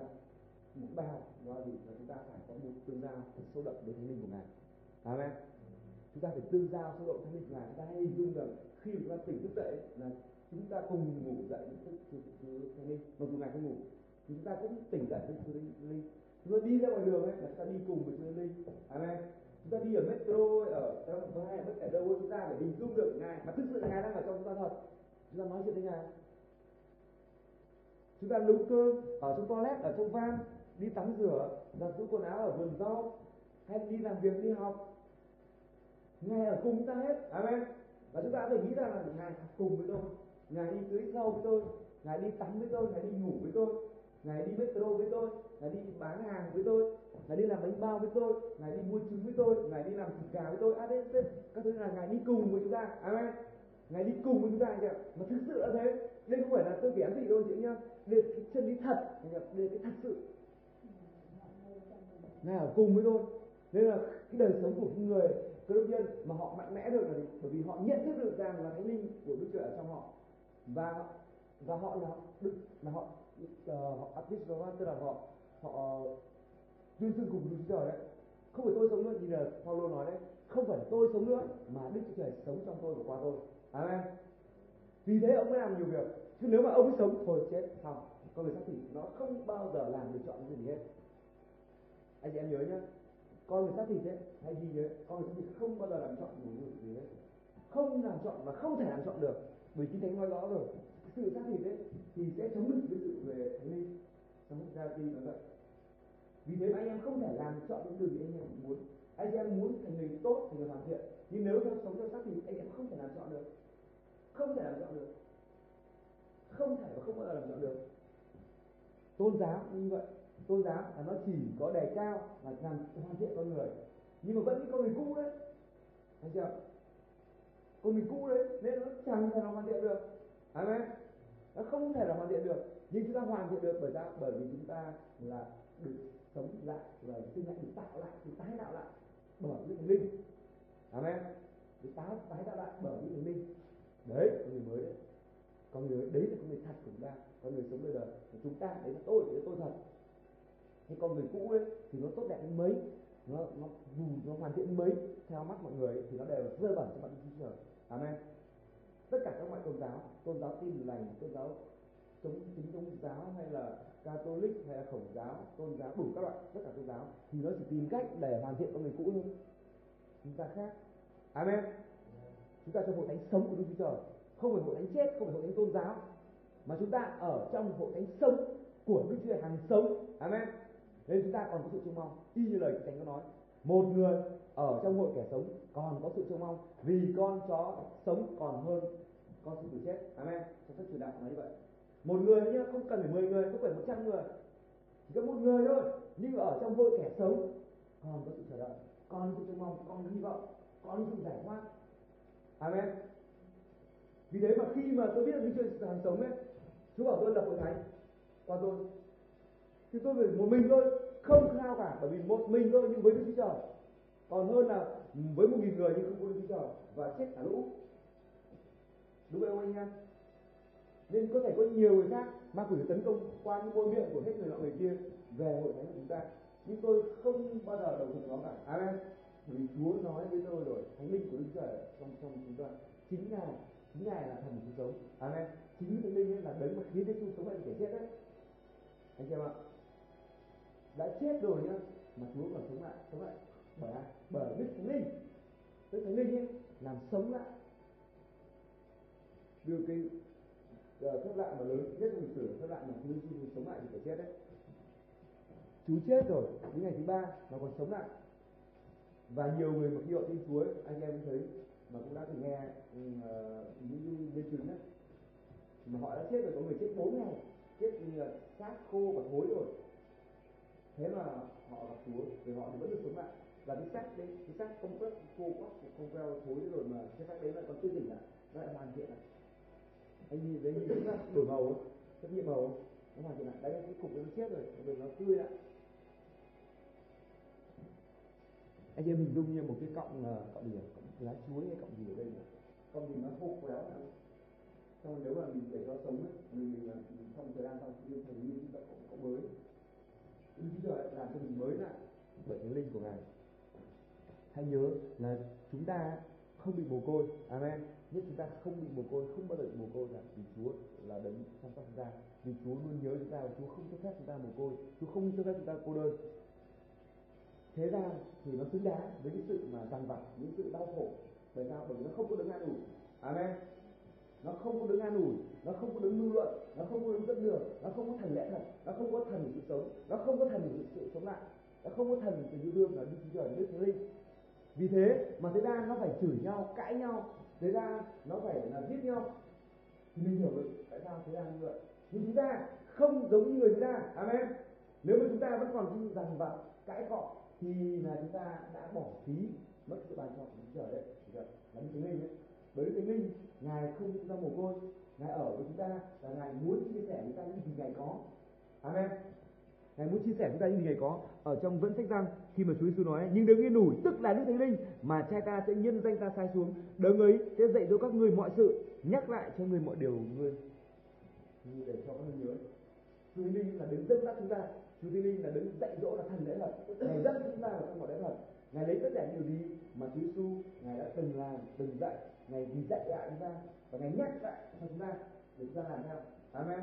một bài học đó là gì là chúng ta phải có một tương giao thật sâu đậm với thánh linh của ngài. Amen. Chúng ta phải tương giao sâu đậm thánh linh của ngài. Chúng ta hãy hình dung rằng khi chúng ta tỉnh thức dậy là chúng ta cùng ngủ dậy với thánh linh. Mặc dù ngài không ngủ thì chúng ta cũng tỉnh dậy với chúa linh. Chúng ta đi ra ngoài đường ấy là chúng ta đi cùng với chúa linh. Amen. Chúng ta đi ở metro ở trong vai bất kể đâu chúng ta phải hình dung được ngài mà thực sự ngài đang ở trong chúng ta thật chúng ta nói chuyện với ngài chúng ta nấu cơm ở trong toilet, ở trong van, đi tắm rửa, giặt giũ quần áo ở vườn rau, hay đi làm việc, đi học. Ngài ở cùng ta hết. Amen. Và chúng ta phải nghĩ rằng là ngài cùng với tôi. Ngài đi tưới rau với tôi. Ngài đi tắm với tôi. Ngài đi ngủ với tôi. Ngài đi metro với tôi. Ngài đi bán hàng với tôi. Ngài đi làm bánh bao với tôi. Ngài đi mua trứng với tôi. Ngài đi làm thịt gà với tôi. Adc các thứ là ngài đi cùng với chúng ta. Amen ngài đi cùng với chúng ta kìa mà thực sự là thế. Đây không phải là tôi kể gì đâu chị nhá. Đây cái chân lý thật đây cái thật sự. Ngài ở cùng với tôi. Nên là cái đời sống của người cơ đốc nhân mà họ mạnh mẽ được là gì? Bởi vì họ nhận thức được rằng là thánh linh của đức chúa ở trong họ. Và và họ là đức là họ uh, họ artist và tức là họ họ tuyên xưng cùng đức trời đấy. Không phải tôi sống nữa như là Paulo nói đấy. Không phải tôi sống nữa mà đức chúa trời sống trong tôi và qua tôi amen vì thế ông mới làm nhiều việc. Chứ nếu mà ông ấy sống, thôi chết, xong. Con người xác thịt nó không bao giờ làm lựa chọn cái gì hết. Anh chị em nhớ nhá. Con người xác thịt ấy hay gì nhớ. Con người xác thịt không bao giờ làm chọn một người gì hết. Không làm chọn và không thể làm chọn được. Bởi kinh thánh nói rõ rồi. Sự xác thịt ấy thì sẽ chống được với sự về thánh linh. Trong ra tin nó vậy. Vì thế mà anh em không thể làm chọn những điều gì anh em muốn. Anh em muốn thành người tốt, thành người hoàn thiện nhưng nếu theo sống theo xác thịt anh em không thể làm chọn được. Không thể làm chọn được. Không thể và không bao giờ làm chọn được. Tôn giáo như vậy. Tôn giáo là nó chỉ có đề cao và làm hoàn thiện con người. Nhưng mà vẫn cái con người cũ đấy. Thấy chưa? Con người cũ đấy, nên nó chẳng thể nào hoàn thiện được. Amen. Nó không thể là hoàn thiện được. Nhưng chúng ta hoàn thiện được bởi sao bởi vì chúng ta là được sống lại và sinh lại, được tạo lại, được tái tạo lại bởi những linh amen. Được tái tái tạo lại bởi những người linh đấy con người mới đấy. Con người đấy là con người thật của chúng ta. Con người sống đời đời. Của chúng ta đấy là tôi đấy là tôi thật. Thế con người cũ ấy thì nó tốt đẹp đến mấy? Nó nó dù nó hoàn thiện mấy? Theo mắt mọi người ấy, thì nó đều là bẩn cho bạn Chúa Trời. Amen. Tất cả các loại tôn giáo tôn giáo tin lành tôn giáo chống chính tôn giáo hay là Catholic hay là khổng giáo tôn giáo đủ các loại tất cả tôn giáo thì nó chỉ tìm cách để hoàn thiện con người cũ thôi chúng ta khác. Amen. Chúng ta trong hội thánh sống của Đức Chúa Trời. Không phải hội thánh chết, không phải hội thánh tôn giáo, mà chúng ta ở trong hội thánh sống của Đức Chúa Trời hàng sống. Amen. Nên chúng ta còn có sự trông mong. Y như lời thánh có nói, một người ở trong hội kẻ sống còn có sự trông mong, vì con chó sống còn hơn con sư tử chết. Amen. Trong sách truyền đạo nói như vậy. Một người nhá, không cần phải 10 người, không phải 100 người. Chỉ có một người thôi. Nhưng ở trong hội kẻ sống còn có sự chờ đợi con có trông mong con có hy vọng con có sự giải thoát. Amen. Vì thế mà khi mà tôi biết được cái chuyện hàng sống ấy chú bảo tôi lập hội thánh. Qua tôi. Thì tôi phải một mình thôi, không khao cả, bởi vì một mình thôi, nhưng với đức chúa trời. Còn hơn là với một nghìn người nhưng không có đức chúa trời. Và chết cả lũ. Đúng không anh em? Nên có thể có nhiều người khác ma quỷ tấn công qua những ngôi miệng của hết người nọ người kia về hội thánh của chúng ta nhưng tôi không bao giờ đồng thuận nó cả. Amen. Vì chúa nói với tôi rồi thánh linh của đức trời trong trong chúng ta chính ngài chính ngài là thần cứu sống. Amen. Chính thánh linh ấy là đấng mà khiến giêsu sống lại kẻ chết đấy. Anh chị em ạ đã chết rồi nhá mà chúa còn sống lại sống lại. Bởi ai? Bởi đức thánh linh. Đức thánh linh ấy làm sống lại. Đưa cái uh, phép lạ mà lớn nhất lịch sử phép lạ mà Chúa Giêsu sống lại thì phải chết đấy chú chết rồi đến ngày thứ ba mà còn sống lại. Và nhiều người mặc khi họ tin Chúa anh em thấy mà cũng đã từng nghe uh, những nhân chứng đấy. Mà họ đã chết rồi có người chết 4 ngày chết như là xác khô và thối rồi. Thế mà họ gặp Chúa thì họ thì vẫn được sống lại. Và cái xác đấy cái xác không quất khô quắt không queo thối rồi mà cái xác đấy lại còn chưa tỉnh lại nó lại hoàn thiện lại. Anh nhìn thấy nhìn thấy đổi màu rất nhiều màu nó hoàn thiện lại. Đấy cái cục nó chết rồi bây giờ nó tươi lại. Anh em hình dung như một cái cọng là cọng gì cọng lá chuối hay cọng gì ở đây này cọng gì nó khô quéo này xong nếu mà mình để cho sống ấy mình mình, mình trong thời gian sau thì thấy như chúng ta có, có mới. Đức Chúa Trời làm cho mình mới lại. Bởi cái linh của Ngài hãy nhớ là chúng ta không bị mồ côi. Amen. Nhất chúng ta không bị mồ côi không bao giờ bị mồ côi cả. Vì Chúa là đấng chăm sóc chúng ta. Vì Chúa luôn nhớ chúng ta. Và Chúa không cho phép chúng ta mồ côi. Chúa không cho phép chúng ta cô đơn thế ra thì nó xứng đáng với cái sự mà dằn vặt những sự đau khổ bởi sao? Bởi vì nó không có đứng an ủi. Amen. Nó không có đứng an ủi nó không có đứng mưu luận nó không có đứng dẫn đường nó không có thần lẽ thật nó không có thần sự sống nó không có thần sự, sự sống lại nó không có thần tình yêu thương là đức chúa trời đức thánh linh. Vì thế mà thế gian nó phải chửi nhau cãi nhau thế ra nó phải là giết nhau. Thì mình hiểu được tại sao thế gian như vậy. Nhưng chúng ta không giống như người thế gian amen. Nếu mà chúng ta vẫn còn dằn vặt cãi cọ thì là chúng ta đã bỏ phí mất sự bàn cho của trời đấy là đức thánh linh đấy bởi đức thánh linh, ngài không ra chúng ta mồ côi, ngài ở với chúng ta và ngài muốn chia sẻ với chúng ta những gì ngài có. Amen. Ngài muốn chia sẻ chúng ta những gì ngài có. Ở trong vẫn sách răng khi mà Chúa Giêsu nói nhưng đừng yên ủi tức là Đức Thánh Linh, mà cha ta sẽ nhân danh ta sai xuống. Đấng ấy sẽ dạy dỗ các người mọi sự, nhắc lại cho người mọi điều người để cho các người nhớ Chúa Thánh Linh là đứng dẫn dắt chúng ta Chúa Thánh Linh là đứng dạy dỗ là thần lễ thật ngài dẫn chúng ta vào trong mọi lễ thật ngài lấy tất cả điều gì mà Chúa Giêsu ngài đã từng làm, từng dạy. Ngài vì dạy lại chúng ta và ngài nhắc lại cho chúng ta để chúng ta làm theo. Amen.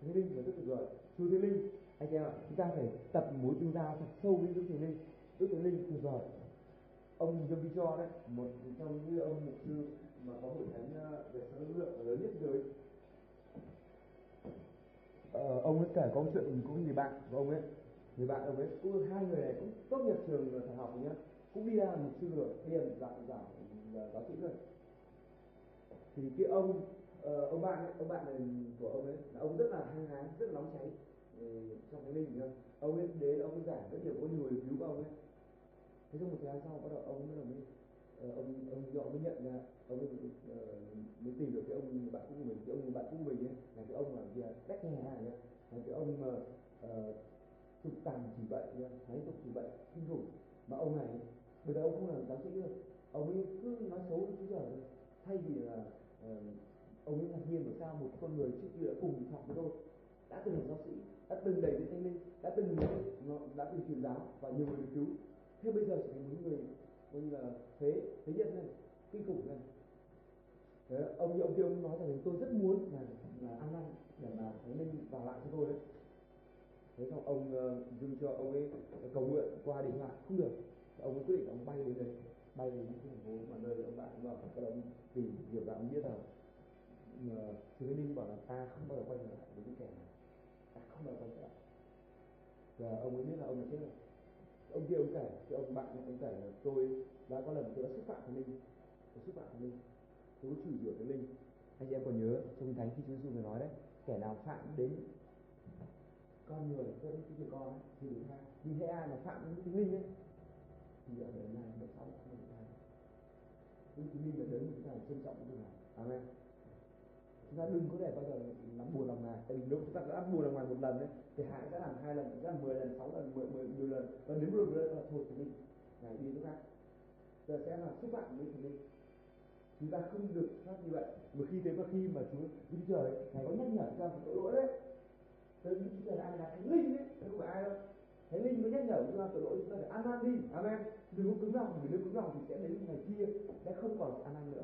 Thánh Linh là rất tuyệt vời. Chúa Thánh Linh, anh em ạ, chúng ta phải tập mối tương giao thật sâu với Đức Thánh Linh. Đức Thánh Linh tuyệt vời ông Dương Vi Cho đấy, một trong những ông mục sư mà có hội thánh ờ, về sáng lượng lớn nhất thế giới ờ, ông ấy kể có chuyện có người bạn của ông ấy. Người bạn ông ấy cũng hai người này cũng tốt nghiệp trường thần học nhá. Cũng đi ra một sư rồi đi làm giáo giáo ờ, giáo sĩ rồi. Thì cái ông uh, ông bạn ấy, ông bạn này của ông ấy là ông rất là hăng hái rất là nóng cháy ừ, trong cái linh nhá, ông ấy đến ông ấy giảng rất nhiều có nhiều người cứu của ông ấy. Thế trong một thời gian sau bắt đầu ông mới là mới Ờ, ông ông dọ mới nhận ra ông mới, uh, ờ, mới tìm được cái ông bạn cũ của mình. Cái ông bạn cũ của mình ấy là cái ông mà gì cách nhà này nhá. Là cái ông mà uh, tục tàn chỉ vậy nhá thấy tục chỉ vậy kinh khủng. Mà ông này bây giờ ông không làm giáo sĩ nữa ông ấy cứ nói xấu với giờ trời thay vì là uh, ông ấy ngạc nhiên bởi sao một con người trước kia đã cùng học với tôi đã từng là giáo sĩ đã từng đẩy đến thanh linh đã từng nó đã từng truyền giáo và nhiều người được cứu. Thế bây giờ trở thành những người coi như là thế thế nhân này kinh khủng này thế ông như ông kia ông nói rằng tôi rất muốn là là ăn năn để mà thánh linh vào lại cho tôi đấy. Thế xong ông ờ, uh, dưng cho ông ấy cầu nguyện qua điện thoại không được ông ấy quyết định ông bay đến đấy bay đến cái thành phố mà nơi ông bạn và các ông tìm hiểu ra ông biết rằng mà Chúa Linh bảo là ta không bao giờ quay trở lại với những kẻ này. Ta không bao giờ quay trở lại. Và ông ấy biết là ông ấy chết rồi ông kia ông kể thì ông bạn ông kể là tôi đã có lần tôi đã xúc phạm thần linh. Tôi xúc phạm thần linh. Tôi chửi rủa thần linh. Anh chị em còn nhớ trong thánh khi Chúa Giêsu vừa nói đấy kẻ nào phạm đến con người dẫn cái người con ấy, thì được hai nhưng thế ai mà phạm đến cái linh ấy thì ở đời này đời sau không được hai những linh là đến chúng ta trân trọng cái này amen chúng ta đừng có để bao giờ làm buồn lòng ngài. Tại vì nếu chúng ta đã buồn lòng ngài một lần đấy thì hại sẽ làm hai lần, sẽ làm mười lần, sáu lần, mười mười, nhiều lần. Và nếu một lần là thôi thì mình, ngài đi chỗ khác. Giờ sẽ là xúc phạm với thần linh. Chúng ta không được phát như vậy. Mà khi thế mà khi mà chúa đức trời ngài có nhắc nhở chúng ta phải tội lỗi đấy. Tới đức chúa trời là ai là thánh linh đấy không phải ai đâu. Thánh linh mới nhắc nhở chúng ta tội lỗi, chúng ta phải ăn năn đi. Amen. Đừng có cứng lòng vì nếu cứng lòng thì sẽ đến ngày kia sẽ không còn ăn năn nữa.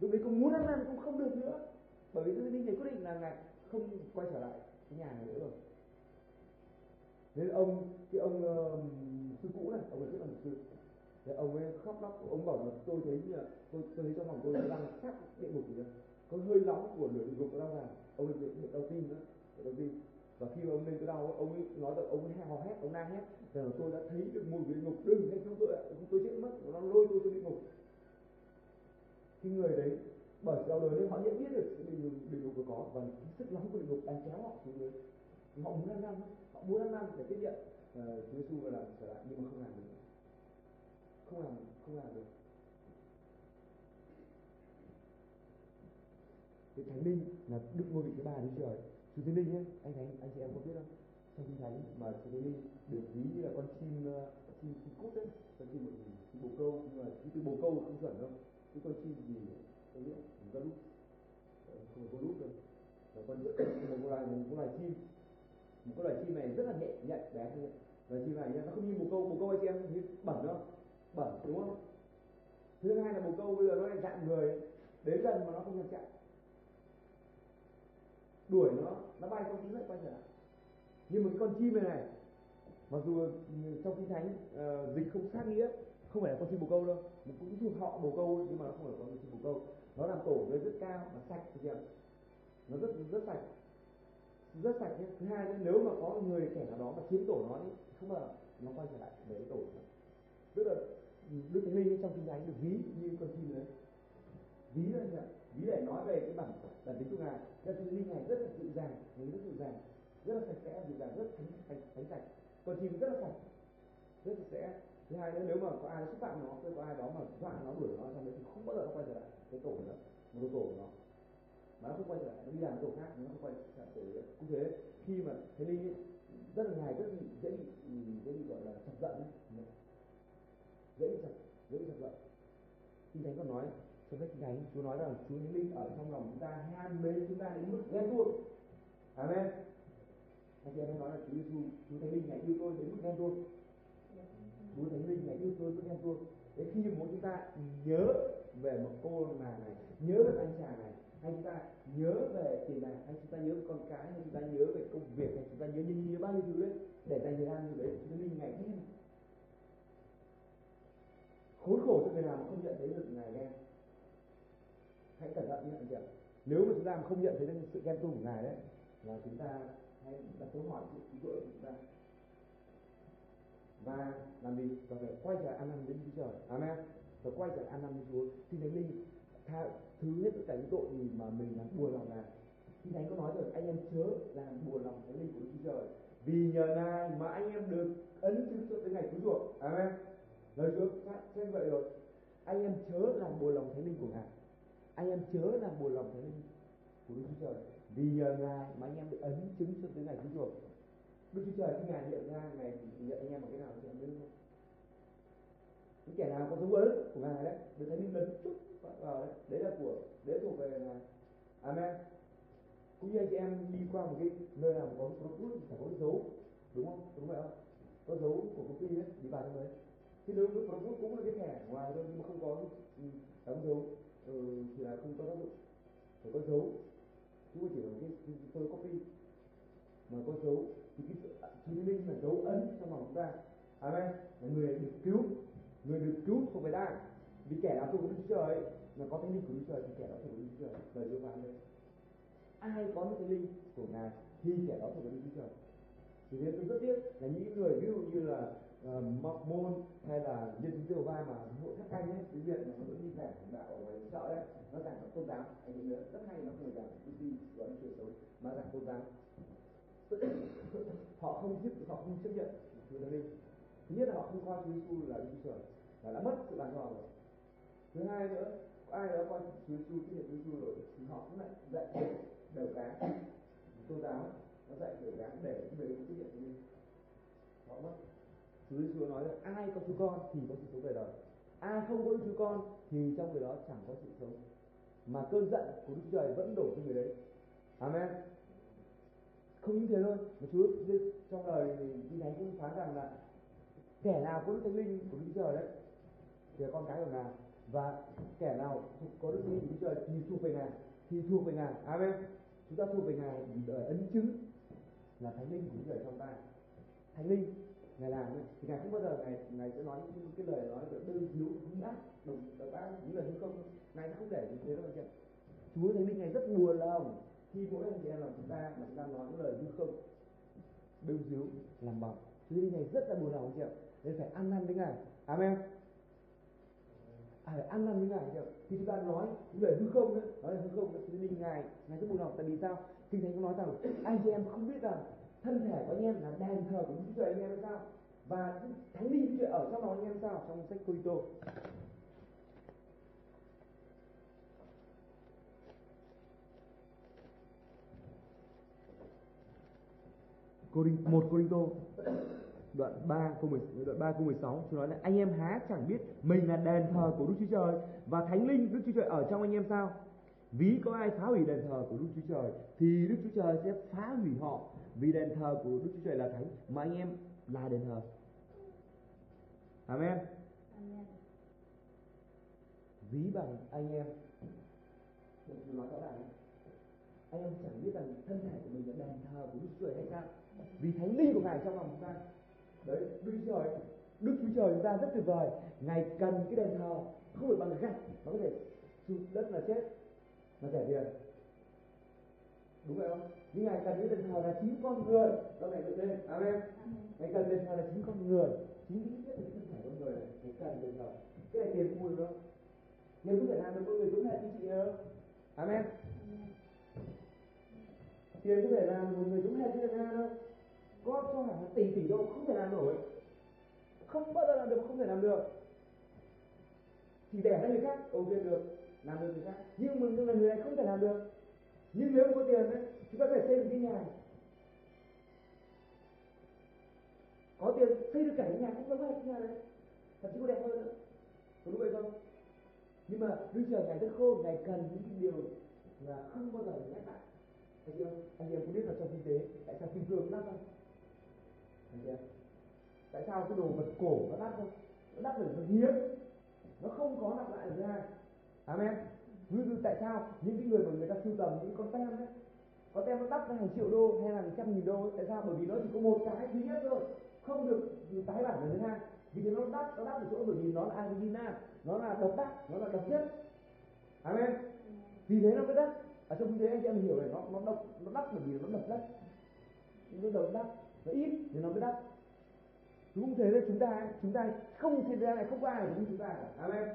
Lúc đấy con muốn ăn năn cũng không được nữa bởi vì thánh này quyết định là ngài không quay trở lại cái nhà này nữa rồi. Nên ông cái ông uh, sư cũ này ông ấy rất là một sư thì ông ấy khóc lóc ông bảo là tôi thấy như là tôi, tôi thấy trong lòng tôi đang sát địa ngục gì có hơi nóng của lửa địa ngục đang làm. Ông ấy bị đau tim nữa bị đau tim. Và khi mà ông lên cái đau ông ấy nói rằng ông ấy hò hét ông đang hét. Rằng là tôi đã thấy được mùi địa ngục đừng hay chúng tôi ạ. Tôi chết mất nó lôi tôi xuống địa ngục. Cái người đấy bởi đau đớn nên họ nhận biết được sự địa ngục địa ngục có. Và cái sức nóng của địa ngục đang kéo họ xuống dưới. Họ muốn ăn năn họ muốn ăn năn để tiếp nhận. Uh, Chúa Giêsu và làm trở lại nhưng mà không làm được. Không làm không làm được. Cái thánh linh là đức ngôi vị thứ ba đến trời. Chúa thánh linh nhé anh thánh anh chị em có biết không? Trong kinh thánh mà chúa thánh linh được ví như là con chim uh, chim chim cút đấy. Con chim bồ câu. Nhưng mà chim từ bồ câu không chuẩn đâu. Cái con chim gì? Tôi biết không có lúc không có lúc được và con một loài một loài chim. Một cái loài chim này rất là nhẹ nhạy bé thôi loài chim này nó không như bồ câu bồ câu anh chị em thấy bẩn đó, bẩn đúng không? Thứ hai là bồ câu bây giờ nó lại dạng người đến gần mà nó không nhận chạy. Đuổi nó nó bay không chính lại quay trở lại. Nhưng mà cái con chim này này mặc dù trong kinh thánh uh, dịch không sát nghĩa không phải là con chim bồ câu đâu cũng thuộc họ bồ câu nhưng mà nó không phải con chim bồ câu nó làm tổ lên rất cao và sạch thì chưa nó rất rất sạch. Rất sạch nhé. Thứ hai nữa, nếu mà có người kẻ nào đó mà chiếm tổ nó đi không bao giờ nó quay trở lại để tổ nữa. tức là đức thánh linh trong kinh thánh được ví như con chim đấy. Ví là nhỉ. Ví để nói về cái bản bản tính của ngài. Nên thánh linh này rất là dịu dàng, người rất dịu dàng, rất là sạch sẽ, dịu dàng, rất thánh thánh thánh sạch. Con chim rất là sạch, rất sạch sẽ thứ hai nữa nếu mà có ai xúc phạm nó có ai đó mà dọa nó đuổi nó xong đấy thì không bao giờ nó quay trở lại cái tổ nữa một tổ của nó. Mà nó không quay trở lại nó đi làm tổ khác nó không quay trở lại tổ nữa cũng thế khi mà thánh linh ấy, rất là ngài rất bị dễ bị ừ, dễ bị gọi là chọc giận ấy. Dễ bị chọc dễ bị chọc giận. Kinh thánh còn nói trong sách kinh thánh chúa nói rằng chúa thánh linh ở trong lòng chúng ta ham mê chúng ta đến mức ghen tuông. Amen. Anh chị em nói là chúa giêsu chúa thánh linh ngài yêu tôi đến mức ghen tuông chúa thánh linh ngài yêu tôi đến mức ghen thế khi muốn chúng ta nhớ về một cô nàng này, nhớ về anh chàng này, hay chúng ta nhớ về tiền bạc, hay chúng ta nhớ về con cái, hay chúng ta nhớ về công việc, hay chúng ta nhớ như nhớ bao nhiêu thứ đấy, để dành thời gian như đấy chúng thánh linh ngày đêm. Khốn khổ cho người nào mà không nhận thấy được ngài ghen. Hãy cẩn thận nhé, anh chị ạ. Nếu mà chúng ta không nhận thấy được sự ghen tuông của ngài đấy, là chúng ta hãy đặt câu hỏi sự cứu rỗi của chúng ta và làm gì? Và phải quay trở lại ăn năn với Chúa Trời. Amen. Và quay trở lại ăn năn với Chúa. Xin Thánh Linh, tha, thứ hết tất cả những tội gì mà mình làm buồn lòng ngài thì Thánh có nói rồi, anh em chớ làm buồn lòng Thánh Linh của Chúa Trời. Vì nhờ ngài mà anh em được ấn chứng cho tới ngày cứu chuộc. Amen. Lời Chúa Xem vậy rồi. Anh em chớ làm buồn lòng Thánh Linh của ngài. Anh em chớ làm buồn lòng Thánh Linh của Đức Chúa Trời. Vì nhờ ngài mà anh em được ấn chứng cho tới ngày cứu chuộc. Đức Chúa Trời khi ngài hiện ra ngài nhận anh em bằng cái nào thì em biết không những kẻ nào có dấu ấn của ngài đấy được thánh linh lấn chút vào đấy đấy là của đấy thuộc về ngài amen. Cũng như anh chị em đi qua một cái nơi nào có có phút phải có dấu đúng không? Đúng vậy không? Có dấu của công ty đấy đi vào trong đấy. Thì nếu có cút cũng là cái thẻ ngoài thôi nhưng mà không có ừ, đóng dấu. Ừ, thì là không có tác dụng. Phải có dấu. Chứ không chỉ là một cái, cái photocopy mà có dấu thì cái chứng minh là dấu ấn trong lòng chúng ta amen. Là người được cứu. Người được cứu không phải ta vì kẻ nào thuộc Đức Trời mà có thánh linh của Đức Trời thì kẻ đó thuộc Đức Trời. Lời yêu phán đây. Ai có được thánh linh của ngài thì kẻ đó thuộc Đức Trời. Thì thế tôi rất tiếc là những người ví dụ như là ờ, uh, mọc môn hay là nhân chứng tiêu vai mà hội các anh ấy cái việc mà nó vẫn đi giảng đạo ở ngoài chợ đấy nó giảng tôn giáo. Anh ấy rất hay nó không giảng cái gì của anh chuyện xấu mà giảng tôn giáo họ không giúp họ không chấp nhận Chúa Thánh Linh thứ nhất là họ không coi Chúa Giêsu là Đức Chúa Trời là đã mất sự bàn rồi. Thứ hai nữa có ai đó coi Chúa Giêsu cái hiện Chúa Giêsu rồi thì họ cũng lại dạy đều cá, tôn giáo nó dạy đều cá để người cũng chấp nhận chúa họ mất. Chúa Giêsu nói là ai có chú con thì có sự sống về đời. Ai không có chú con thì trong người đó chẳng có sự sống. Mà cơn giận của Đức Chúa Trời vẫn đổ trên người đấy. Amen không những thế thôi mà Chúa trong lời thì thánh cũng phán rằng là kẻ nào có đức thánh linh của Đức Chúa Trời đấy. Thì là con cái của ngài. Và kẻ nào có đức tin linh của Đức Chúa Trời thì thuộc về ngài thì thuộc về ngài. Amen. Chúng ta thuộc về ngài để ấn chứng là thánh linh của Đức Chúa Trời trong ta thánh linh ngài làm ấy, thì ngài không bao giờ ngài ngài sẽ nói những cái lời nói đơn hiếu hung ác đồng độc ác những lời hư không. Ngài không để như thế đâu chị Chúa thánh linh ngài rất buồn lòng khi mỗi anh chị em làm chúng ta mà chúng ta nói những lời hư không bêu díu làm bỏng Chúa đi này rất là buồn lòng anh chị ạ nên phải ăn năn với ngài. Amen. À, phải ăn năn với ngài anh chị ạ khi chúng ta nói những lời hư không đấy nói là hư không Chúa đi ngài ngài rất buồn lòng. Tại vì sao? Kinh thánh có nói rằng anh chị em không biết rằng thân thể của anh em là đền thờ của Chúa Trời anh em hay sao? Và thánh linh Chúa Trời ở trong đó anh em sao? Trong sách Cô Tô Đinh, 1 Cô Đinh Tô đoạn 3 câu 10 đoạn 3 câu 16 Chúa nói là anh em há chẳng biết mình là đền thờ của Đức Chúa Trời và thánh linh Đức Chúa Trời ở trong anh em sao? Ví có ai phá hủy đền thờ của Đức Chúa Trời thì Đức Chúa Trời sẽ phá hủy họ vì đền thờ của Đức Chúa Trời là thánh mà anh em là đền thờ. Amen. Amen. Ví bằng anh em. Tôi nói rõ ràng anh em chẳng biết rằng thân thể của mình là đền thờ của Đức Chúa Trời hay sao? Vì thánh linh của Ngài trong lòng chúng ta. Đấy, Đức Chúa Trời, Đức Chúa Trời chúng ta rất tuyệt vời. Ngài cần cái đền thờ không phải bằng gạch, nó có thể sụt đất là chết, nó rẻ tiền. Đúng vậy không? Nhưng Ngài cần cái đền thờ là chính con người. Đó này được lên. Amen. Ngài cần đền thờ là chính con người. Chính cái nhất là cái thân thể con người này. Ngài cần đền thờ. Cái này tiền mua được không? Nhưng không thể làm được con người giống hệt như chị đâu. Amen tiền có thể làm một người giống hệt như nga đâu có cho hàng tỷ tỷ đô không thể làm nổi. Không bao giờ làm được không thể làm được. Thì đẻ ra người khác, ok được, làm được người khác. Nhưng mà nhưng là người này không thể làm được. Nhưng nếu có tiền đấy chúng ta có thể xây được cái nhà có tiền xây được cả cái nhà cũng giống cái nhà đấy. Thậm chí có đẹp hơn nữa. Có đúng vậy không? Nhưng mà đức trời ngày rất khôn, ngày cần những cái điều là không bao giờ được nhắc lại. Anh chị em, anh em cũng biết là trong kinh tế, tại sao kim cương lắm không tại sao cái đồ vật cổ nó đắt không? Nó đắt bởi nó hiếm. Nó không có lặp lại được ra amen. Ví dụ tại sao những cái người mà người ta sưu tầm những con tem đấy con tem nó đắt ra hàng triệu đô hay là hàng trăm nghìn đô ấy. tại sao? Bởi vì nó chỉ có một cái duy nhất thôi, không được tái bản lần thứ hai vì thế nó đắt nó đắt ở chỗ bởi vì nó là Argentina, nó là độc đắt nó là độc nhất. Amen. Vì thế nó mới đắt. Ở trong kinh tế anh chị em hiểu này, nó nó độc, nó đắt bởi vì nó độc đất nó độc đắt, nó ít thì nó mới đắt cũng thế đấy, chúng ta chúng ta không thế gian này không có ai giống chúng ta cả. Amen.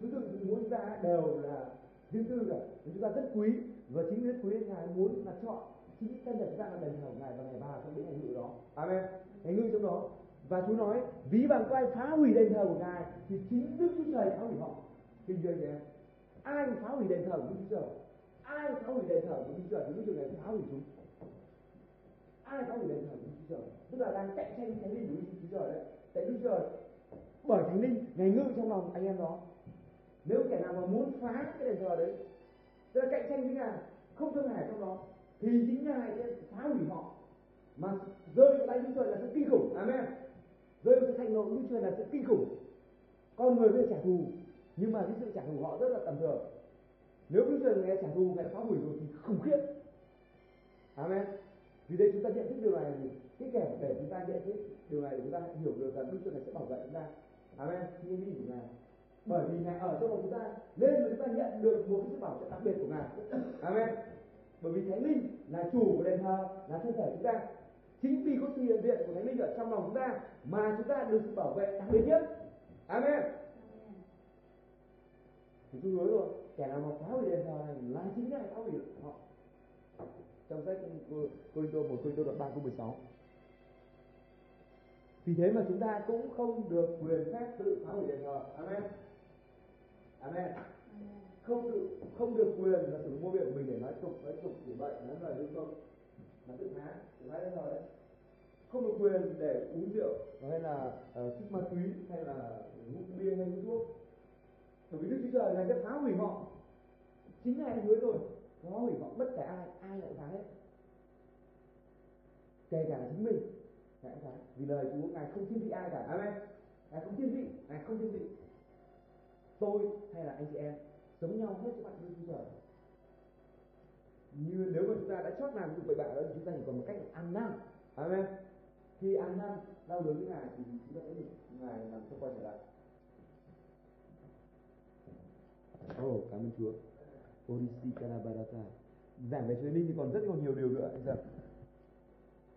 Thứ tự muốn chúng ta đều là riêng tư cả. Chúng ta rất quý, và chính rất quý ngài muốn là chọn chính thân thể chúng ta là đền thờ ngài và ngài vào trong những ngày ngự đó. Amen. Ngày ngự trong đó. Và chú nói, ví bằng có ai phá hủy đền thờ của ngài, thì chính đức chúa trời phá hủy họ. Kinh doanh em ai phá hủy đền thờ của đức chúa trời? Ai phá hủy đền thờ của Đức Chúa Trời? Thì Đức Chúa Trời phá hủy chúng ai phá hủy đền thờ Đức Chúa Trời tức là đang cạnh tranh thánh linh của Đức Chúa Trời đấy. Tại Đức Chúa Trời, bởi thánh linh ngày ngự trong lòng anh em đó. Nếu kẻ nào mà muốn phá cái đền thờ đấy, tức là cạnh tranh với ngài, không thương ngài trong đó, thì chính ngài sẽ phá hủy họ. Mà rơi vào tay Đức Chúa Trời là sự kinh khủng. Amen. Rơi vào sự thành nộ Đức Chúa Trời là sự kinh khủng. Con người biết trả thù, nhưng mà cái sự trả thù họ rất là tầm thường. Nếu bây giờ nghe trả thù nghe phá hủy rồi thì khủng khiếp. Amen vì đây chúng ta nhận thức điều này thì cái kẻ để chúng ta nhận thức điều này chúng ta hiểu được rằng đức chúa này sẽ bảo vệ chúng ta. Amen. Như nghĩ của ngài bởi vì ngài ở trong lòng chúng ta nên chúng ta nhận được một cái sự bảo trợ đặc biệt của ngài. Amen. Bởi vì thánh linh là chủ của đền thờ, là thân thể chúng ta. Chính vì có sự hiện diện của thánh linh ở trong lòng chúng ta mà chúng ta được sự bảo vệ đặc biệt nhất. Amen. Thì tôi hứa rồi, kẻ nào mà phá hủy đền thờ này, là chính ngài phá hủy họ trong sách Corinto Tô một Cô đoạn ba câu 16 vì thế mà chúng ta cũng không được quyền phép tự phá hủy đền thờ. Amen. Amen. Không tự không được quyền là sử dụng ngôi miệng của mình để nói tục nói tục chỉ bậy nói lời đúng không là tự phá tự phá đền thờ đấy. Không được quyền để uống rượu hay là ờ, uh, thích ma túy hay là hút bia hay hút thuốc. Bởi vì đức chúa trời ngài sẽ phá hủy họ. Chính ngài hứa rồi có hủy vọng bất kể ai ai lại phá hết. Kể cả chính mình ngài phá vì lời chúa ngài không thiên vị ai cả. Amen. Ngài không thiên vị ngài không thiên vị. Tôi hay là anh chị em giống nhau hết các bạn như chúa trời. Như nếu mà chúng ta đã chót làm được bậy bạ đó thì chúng ta chỉ còn một cách ăn năn. Amen. Khi ăn năn đau đớn với ngài thì chúng ta sẽ được ngài làm cho quay trở lại. Ồ, oh, cảm ơn Chúa. Orisi Kanabarata Giảng về Thế Linh thì còn rất còn nhiều điều nữa anh giờ.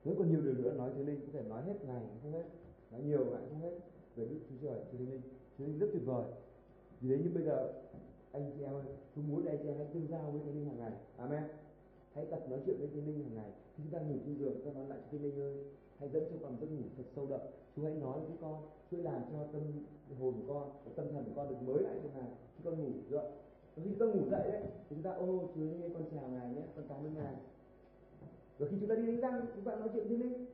Rất còn nhiều điều nữa nói Thế Linh có thể nói hết ngày không hết. Nói nhiều lại không hết về Đức Chúa Trời, Chúa Linh. Chúa Linh rất tuyệt vời. Vì thế nhưng bây giờ anh chị em ơi, tôi muốn anh chị em hãy tương giao với Thế Linh hàng ngày. Amen. Hãy tập nói chuyện với Thế Linh hàng ngày. Khi chúng ta ngủ trên giường, chúng ta nói lại cho Thế Linh ơi, hãy dẫn cho con giấc ngủ thật sâu đậm. Chú hãy nói với con, Chúa làm cho tâm hồn của con, tâm thần của con được mới lại cho ngài khi con ngủ được rồi khi chúng ta ngủ dậy đấy thì chúng ta, ô chúa nghe con chào ngài nhé, con cảm ơn ngài. Rồi khi chúng ta đi đánh răng, chúng ta nói chuyện thiên linh.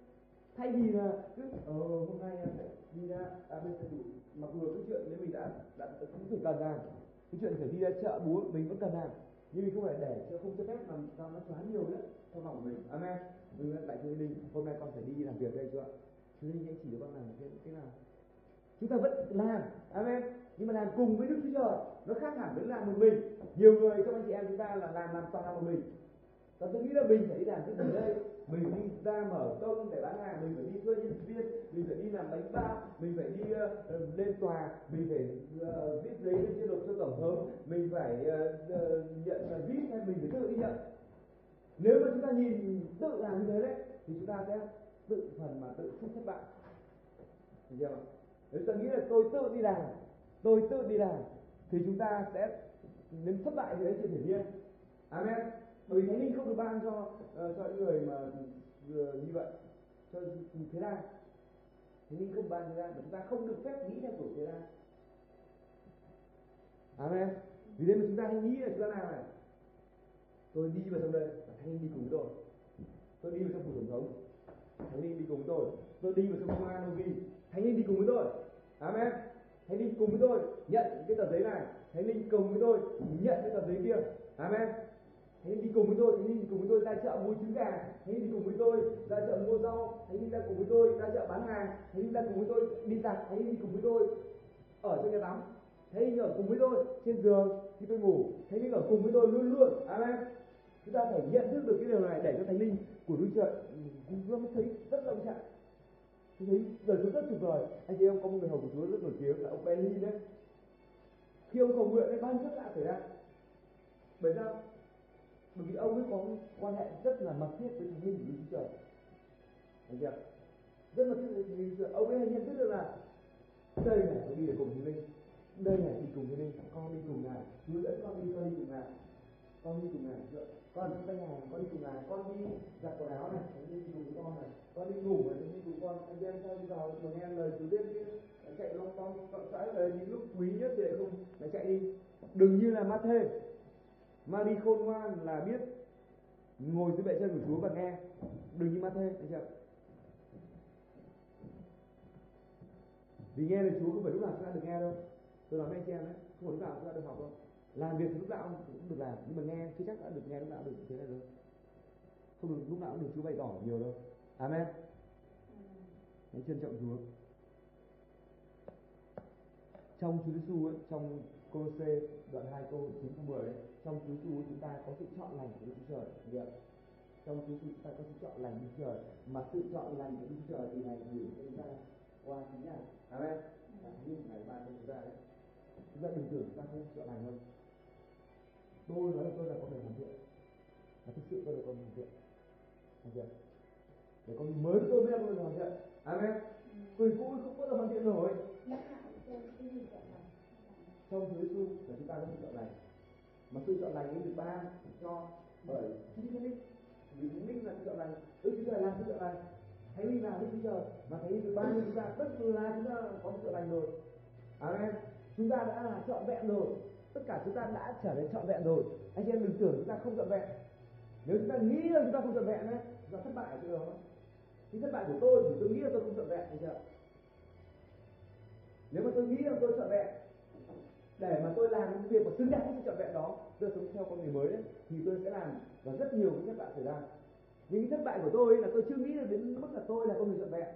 Thay vì là cứ ờ hôm nay phải đi ra à bên sẽ đủ mặc dù cái chuyện nếu mình đã đã cũng phải cần làm, cái chuyện phải đi ra chợ búa mình vẫn cần làm, nhưng mình không phải để cho, không cho phép làm cho nó quá nhiều nữa, trong lòng mình, amen. Mình lại chúa linh, hôm nay con phải đi làm việc đây chưa chúa linh, anh chỉ cho con làm cái cái nào? Chúng ta vẫn làm, amen nhưng mà làm cùng với đức chúa trời nó khác hẳn với làm một mình. Nhiều người trong anh chị em chúng ta là làm làm toàn làm một mình. Và tôi nghĩ là mình phải đi làm cái gì đây? Mình đi ra mở công để bán hàng mình phải đi thuê nhân viên mình phải đi làm bánh bao mình phải đi uh, lên tòa mình phải uh, viết giấy lên trên nộp cho tổng thống mình phải uh, uh, nhận uh, viết hay mình phải tự đi nhận. Nếu mà chúng ta nhìn tự làm như thế đấy thì chúng ta sẽ tự phần mà tự không thất bại hiểu chưa? Nếu ta nghĩ là tôi tự đi làm tôi tự đi làm thì chúng ta sẽ đến thất bại thì đấy chuyện hiển nhiên. Amen. Bởi vì thánh linh không được ban cho uh, cho những người mà uh, như vậy cho thế ra thánh linh không ban thế ra chúng ta không được phép nghĩ theo kiểu thế ra amen. Vì thế mà chúng ta hãy nghĩ là chúng ta làm này. Tôi đi vào trong đây và thánh linh đi cùng tôi. Tôi đi vào trong phủ tổng thống thánh linh đi cùng tôi. Tôi đi vào trong công an novi thánh linh đi cùng với tôi. Amen hãy linh cùng với tôi nhận cái tờ giấy này hãy linh cùng với tôi nhận cái tờ giấy kia amen hãy linh đi cùng với tôi hãy linh đi cùng với tôi ra chợ mua trứng gà hãy linh đi cùng với tôi ra chợ mua rau hãy linh ra cùng với tôi ra chợ bán hàng hãy linh ra cùng với tôi đi giặt hãy linh đi cùng với tôi ở trong nhà tắm hãy linh ở cùng với tôi trên giường khi tôi ngủ hãy linh ở cùng với tôi luôn luôn amen chúng ta phải nhận thức được cái điều này để cho thánh linh của Đức Trời chúng ta mới thấy rất là trạng tôi thấy đời sống rất tuyệt vời. Anh chị em có một người hầu của Chúa rất nổi tiếng là ông Benny đấy. Khi ông cầu nguyện đấy ban rất lạ xảy ra. Bởi sao? Bởi vì ông ấy có quan hệ rất là mật thiết với thánh linh của Đức Chúa Trời. Anh chị em rất mật thiết với thánh linh Chúa Trời. Ông ấy nhận thức được là đây này tôi đi để cùng thánh linh. Đây này đi cùng thánh linh. Con đi cùng ngài. Chúa dẫn con đi con đi cùng ngài. Con đi cùng ngài. Chưa con đi tay ngài con đi cùng ngài con đi giặt quần áo này, con đi cùng với con này, con đi ngủ này con đi cùng con. Anh em sao đi vào thường nghe lời chú biết chứ chạy long con con sãi về những lúc quý nhất thì không lại chạy đi. Đừng như là Ma-thê mà đi khôn ngoan là biết, ngồi dưới bệ chân của Chúa và nghe. Đừng như Ma-thê được chưa? Vì nghe lời Chúa không phải lúc nào chúng ta được nghe đâu. Tôi nói với anh chị em đấy, không phải lúc nào chúng ta được học đâu làm việc thì lúc nào cũng được làm nhưng mà nghe chưa chắc đã được nghe lúc nào được thế này đâu. Không được lúc nào cũng được Chúa bày tỏ nhiều đâu. Amen. Hãy trân trọng Chúa. Trong Chúa Giêsu ấy, trong Cô-lô-xê đoạn 2 câu 9 câu 10 ấy, trong Chúa Giêsu chúng ta có sự chọn lành của Đức Chúa Trời. Được trong Chúa Giêsu chúng ta có sự chọn lành của Đức Chúa Trời. Mà sự chọn lành của Đức Chúa Trời thì này gửi cho chúng ta qua chính ngài amen. Là như ngài ban cho chúng ta đấy. Chúng ta đừng tưởng chúng ta không chọn lành đâu tôi nói là tôi là con người hoàn thiện. Và thực sự tôi là con người hoàn thiện. Hoàn thiện. Để con mới tôi biết tôi là hoàn thiện. Amen. Người cũ không bao giờ hoàn thiện nổi trong Chúa Giêsu là chúng ta có sự chọn lành. Mà sự chọn lành ấy được ban cho bởi chính Thánh Linh vì Thánh Linh là sự chọn lành. Đức Chúa Trời làm sự chọn lành. Thánh Linh là Đức Chúa Trời. Và Thánh Linh được ban cho chúng ta. Tức là chúng ta có sự chọn lành rồi. Amen. Chúng ta đã là trọn vẹn rồi tất cả chúng ta đã trở nên trọn vẹn rồi. Anh chị em đừng tưởng chúng ta không trọn vẹn. Nếu chúng ta nghĩ là chúng ta không trọn vẹn đấy chúng ta thất bại ở chỗ đó. khi thất bại của tôi thì tôi nghĩ là tôi không trọn vẹn anh chưa? Nếu mà tôi nghĩ là tôi trọn vẹn, để mà tôi làm những việc mà xứng đáng với sự trọn vẹn đó, tôi sống theo con người mới đấy, thì tôi sẽ làm và rất nhiều những thất bại xảy ra. Những thất bại của tôi là tôi chưa nghĩ được đến mức là tôi là con người trọn vẹn.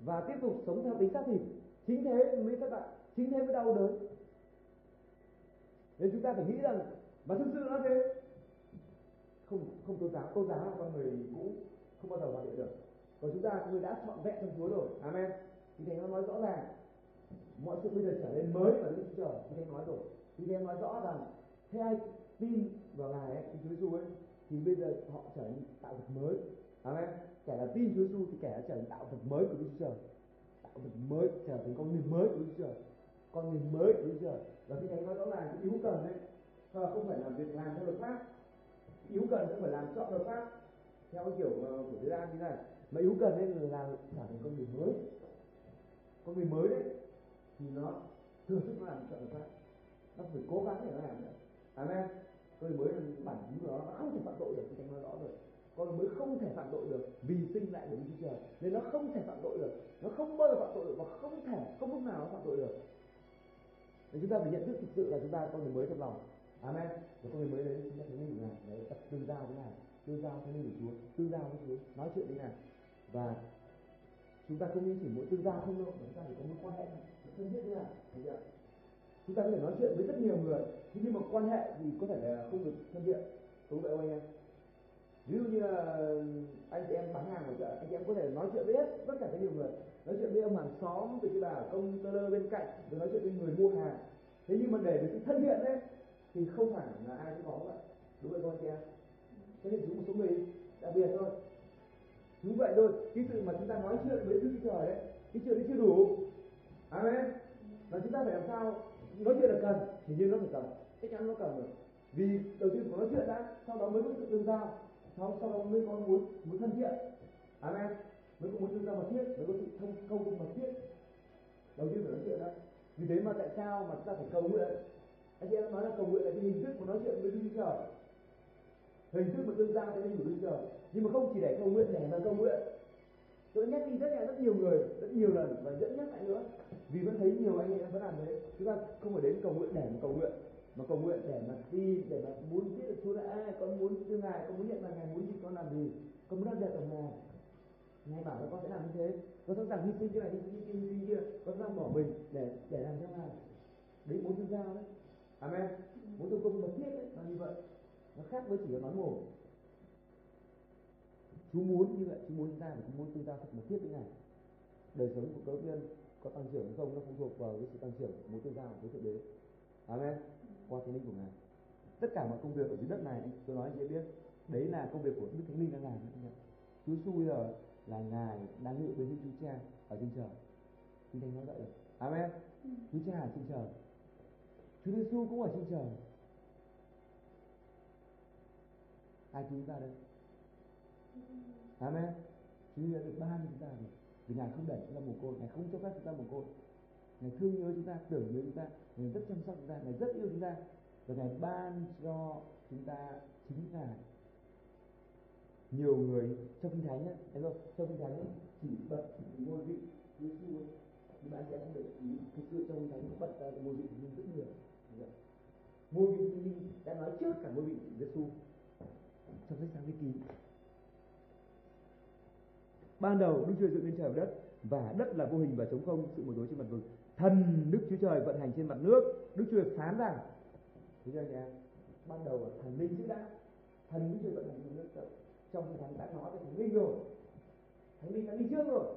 Và tiếp tục sống theo tính xác thịt chính thế mới thất bại chính thế mới đau đớn. Nên chúng ta phải nghĩ rằng mà thực sự nó thế. Không không tôn giáo tôn giáo là con người cũ không bao giờ hoàn thiện được. Còn chúng ta người đã chọn vẹn trong Chúa rồi. Amen. Thì thầy nó nói rõ ràng mọi sự bây giờ trở nên mới và Đức Chúa Trời thì thầy nói rồi. Thì thầy nói rõ rằng thế ai tin vào ngài ấy, Chúa Giêsu ấy thì bây giờ họ trở nên tạo vật mới. Amen. Kẻ là tin Chúa Giêsu thì kẻ đã trở thành tạo vật mới của Đức Chúa Trời tạo mới trở thành con người mới của Đức Chúa. Trời con người mới của Đức Chúa. Trời và khi thánh nói rõ ràng yếu cần đấy không phải là việc làm theo luật pháp. Yếu cần không phải làm chọn luật pháp, theo kiểu ờ, của thế gian như này. Mà yếu cần nên là trở thành con người mới. Con người mới đấy, thì nó thừa sức nó làm chọn luật pháp. Nó phải cố gắng để nó làm nữa amen. Con người mới là bản tính của nó nó không thể phạm tội được thì nói rõ rồi con mới không thể phạm tội được vì sinh lại bởi Đức Chúa Trời. Nên nó không thể phạm tội được. Nó không bao giờ phạm tội được và không thể, không lúc nào nó phạm tội được. Nên chúng ta phải nhận thức thực sự là chúng ta con người mới trong lòng. Amen. Và con người mới đấy chúng ta thấy như thế nào đấy, tập tương giao thế nào tương giao với linh của chúa. Tương giao với chúa. Nói chuyện thế nào và chúng ta không chỉ mỗi tương giao không đâu, mà chúng ta phải có mối quan hệ thân thiết thế nào thấy chưa? Chúng ta có thể nói chuyện với rất nhiều người nhưng mà quan hệ thì có thể là không được thân thiện. Đúng vậy không anh em ví dụ như là anh chị em bán hàng ở chợ, anh chị em có thể nói chuyện với hết tất cả các nhiều người. Nói chuyện với ông hàng xóm từ cái bà công tơ lơ bên cạnh, rồi nói chuyện với người mua hàng. Thế nhưng mà để được sự thân thiện đấy thì không phải là ai cũng có vậy đúng vậy không anh chị em? Thế nên chúng một số người đặc biệt thôi. Đúng vậy thôi. Cái sự mà chúng ta nói chuyện với đức trời đấy cái chuyện đấy chưa đủ. Amen. Và chúng ta phải làm sao? Nói chuyện là cần, thì nhiên nó phải cần. Chắc chắn nó cần rồi. Vì đầu tiên phải nói chuyện đã, sau đó mới có sự tương giao sau sau đó mới có muốn muốn thân thiện. Amen. Mới có muốn tương giao mật thiết mới có sự thông công mật thiết. Đầu tiên phải nói chuyện đã. Vì thế mà tại sao mà chúng ta phải cầu nguyện? Anh chị em nói là cầu nguyện là cái hình thức của nói chuyện với Đức Chúa Trời. Hình thức mà tương giao với Đức Chúa Trời. Nhưng mà không chỉ để cầu nguyện, để mà cầu nguyện. Tôi nhắc đi rất là rất nhiều người, rất nhiều lần và dẫn nhắc lại nữa. Vì vẫn thấy nhiều anh em vẫn làm thế. Chúng ta không phải đến cầu nguyện để mà cầu nguyện mà cầu nguyện để mà tin để mà muốn biết được Chúa là ai con muốn thưa ngài con muốn nhận là ngài muốn gì con làm gì con muốn làm đẹp ở ngài. Ngài bảo là con sẽ làm như thế. Con sẵn sàng hy sinh cái này hy sinh cái hy sinh kia con sẵn sàng bỏ mình để để làm theo ngài. Đấy muốn tương giao đấy. Amen. Muốn tương công mật thiết đấy là như vậy. Nó khác với chỉ là nói mồm Chúa muốn như vậy Chúa muốn chúng ta phải muốn tương giao thật mật thiết với ngài. Đời sống của cơ viên có tăng trưởng hay không nó phụ thuộc vào cái sự tăng trưởng của mối tương giao với thượng đế amen? Qua thánh linh của ngài. Tất cả mọi công việc ở dưới đất này tôi nói anh biết đấy là công việc của đức thánh linh đang làm chúa giêsu bây giờ là ngài đang ngự bên chúa cha ở trên trời. Kinh thánh nói vậy. Rồi amen chúa cha ở trên trời. Chúa giêsu cũng ở trên trời. Ai cứu ta đây? Amen? Chúa đã được ban cho chúng ta rồi. Vì ngài không để chúng ta mồ côi ngài không cho phép chúng ta mồ côi ngài thương nhớ chúng ta tưởng nhớ chúng ta ngài rất chăm sóc chúng ta ngài rất yêu chúng ta. Và ngài ban cho chúng ta chính ngài nhiều người. Trong kinh thánh nhé thấy không? Trong kinh thánh ấy, chỉ bật ngôi vị Chúa Giêsu nhưng mà sẽ không để ý cái sự trong kinh thánh bật ra ngôi vị nhưng rất nhiều. Ngôi vị linh đã nói trước cả ngôi vị Giêsu trong sách sáng thế ký ban đầu Đức Chúa dựng lên trời và đất và đất là vô hình và trống không, sự một tối trên mặt vực. Thần Đức Chúa Trời vận hành trên mặt nước, Đức Chúa Trời phán rằng, thế chưa nhỉ ban đầu là thần linh chứ đã, thần Đức Chúa vận hành trên mặt nước trong cái thánh đã nói về thần linh rồi. Thánh linh đã đi trước rồi.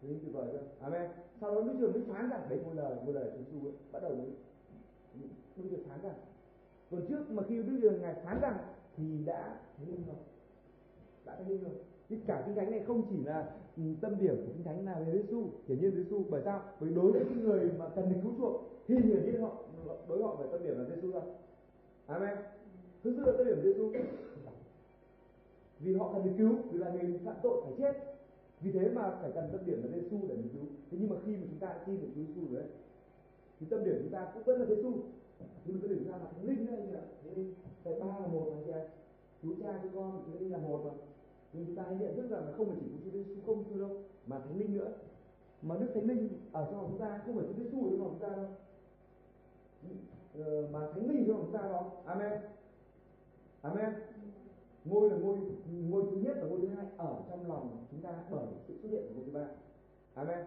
Thánh linh tuyệt vời chưa amen. Sau đó Đức Chúa mới phán rằng, đấy, một lời một lời Chúa Giêsu bắt đầu mới Đức Chúa phán rằng. Còn trước mà khi Đức Chúa ngài phán rằng, thì đã thánh linh rồi, đã thánh linh rồi thì cả kinh thánh này không chỉ là ừ, tâm điểm của kinh thánh là về Giêsu hiển nhiên Giêsu bởi sao? Bởi đối với những người mà cần được cứu chuộc, thì hiển nhiên họ, đối với họ phải tâm điểm là Giêsu thôi. Amen. Thực sự là tâm điểm Giêsu vì họ cần được cứu, vì là người phạm tội phải chết. Vì thế mà phải cần tâm điểm là Giêsu để được cứu. Thế nhưng mà khi mà chúng ta tin được Chúa Giêsu rồi đấy, thì tâm điểm chúng ta cũng vẫn là Giêsu nhưng mà tâm điểm chúng ta là thánh linh đấy anh chị ạ. Thánh linh thầy ba là một anh chị ạ. Chúa cha chú con thánh linh là một mà nhưng chúng ta hãy nhận thức rằng là không phải chỉ có Chúa Giêsu không thôi đâu mà thánh linh nữa. Mà đức thánh linh ở trong lòng chúng ta không phải Chúa Giêsu ở trong lòng chúng ta đâu. Ừ, mà thánh linh trong lòng chúng ta đó. Amen. Amen. Ngôi là ngôi ngôi thứ nhất và ngôi thứ hai ở trong lòng chúng ta bởi sự xuất hiện của ngôi thứ ba. Amen.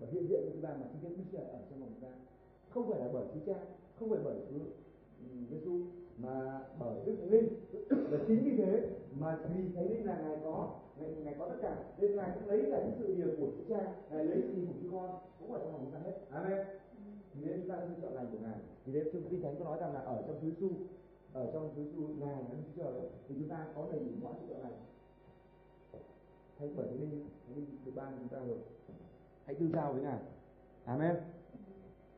Bởi hiện diện của chúng ta mà Chúa Giêsu ở trong lòng chúng ta. Không phải là bởi Chúa Cha không phải bởi Chúa ừ, Giêsu mà bởi Đức Thánh Linh. Và chính vì thế mà vì Thánh Linh là ngài có ngài, ngài có tất cả. Nên ngài cũng lấy cả những sự việc của Chúa Cha ngài lấy sự của Chúa Con cũng ở trong lòng chúng ta hết. Amen. Vì thế chúng ta sẽ chọn lành của ngài. Vì thế trong kinh thánh có nói rằng là ở trong Chúa Giêsu ở trong Chúa Giêsu ngài là Chúa Trời. Thì chúng ta có đầy đủ mọi sự chọn lành. Thay bởi Thánh Linh Thánh Linh thứ ba chúng ta rồi. Hãy tương giao với ngài. Amen.